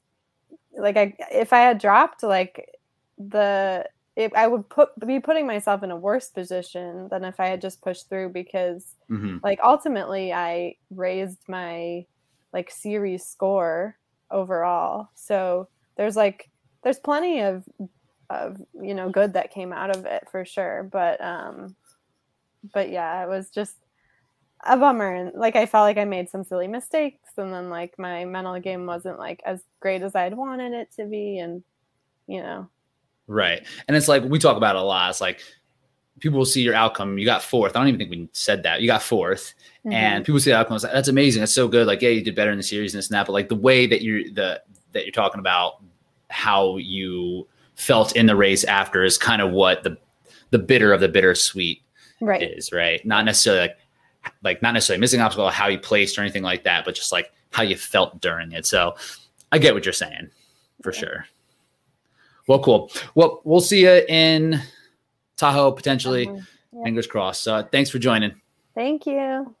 like I if I had dropped like the it, I would put be putting myself in a worse position than if I had just pushed through because mm-hmm. like ultimately I raised my like series score overall. So there's like there's plenty of of you know good that came out of it for sure, but um but yeah, it was just a bummer and like i felt like i made some silly mistakes and then like my mental game wasn't like as great as i'd wanted it to be and you know right and it's like we talk about it a lot it's like people will see your outcome you got fourth i don't even think we said that you got 4th mm-hmm. and people see the outcome like, that's amazing that's so good like yeah you did better in the series and this and that but like the way that you're the that you're talking about how you felt in the race after is kind of what the the bitter of the bittersweet right. is right not necessarily like like not necessarily missing obstacle, how you placed or anything like that, but just like how you felt during it. So I get what you're saying for yeah. sure. Well, cool. Well, we'll see you in Tahoe potentially. Mm-hmm. Yeah. Fingers crossed. So thanks for joining. Thank you.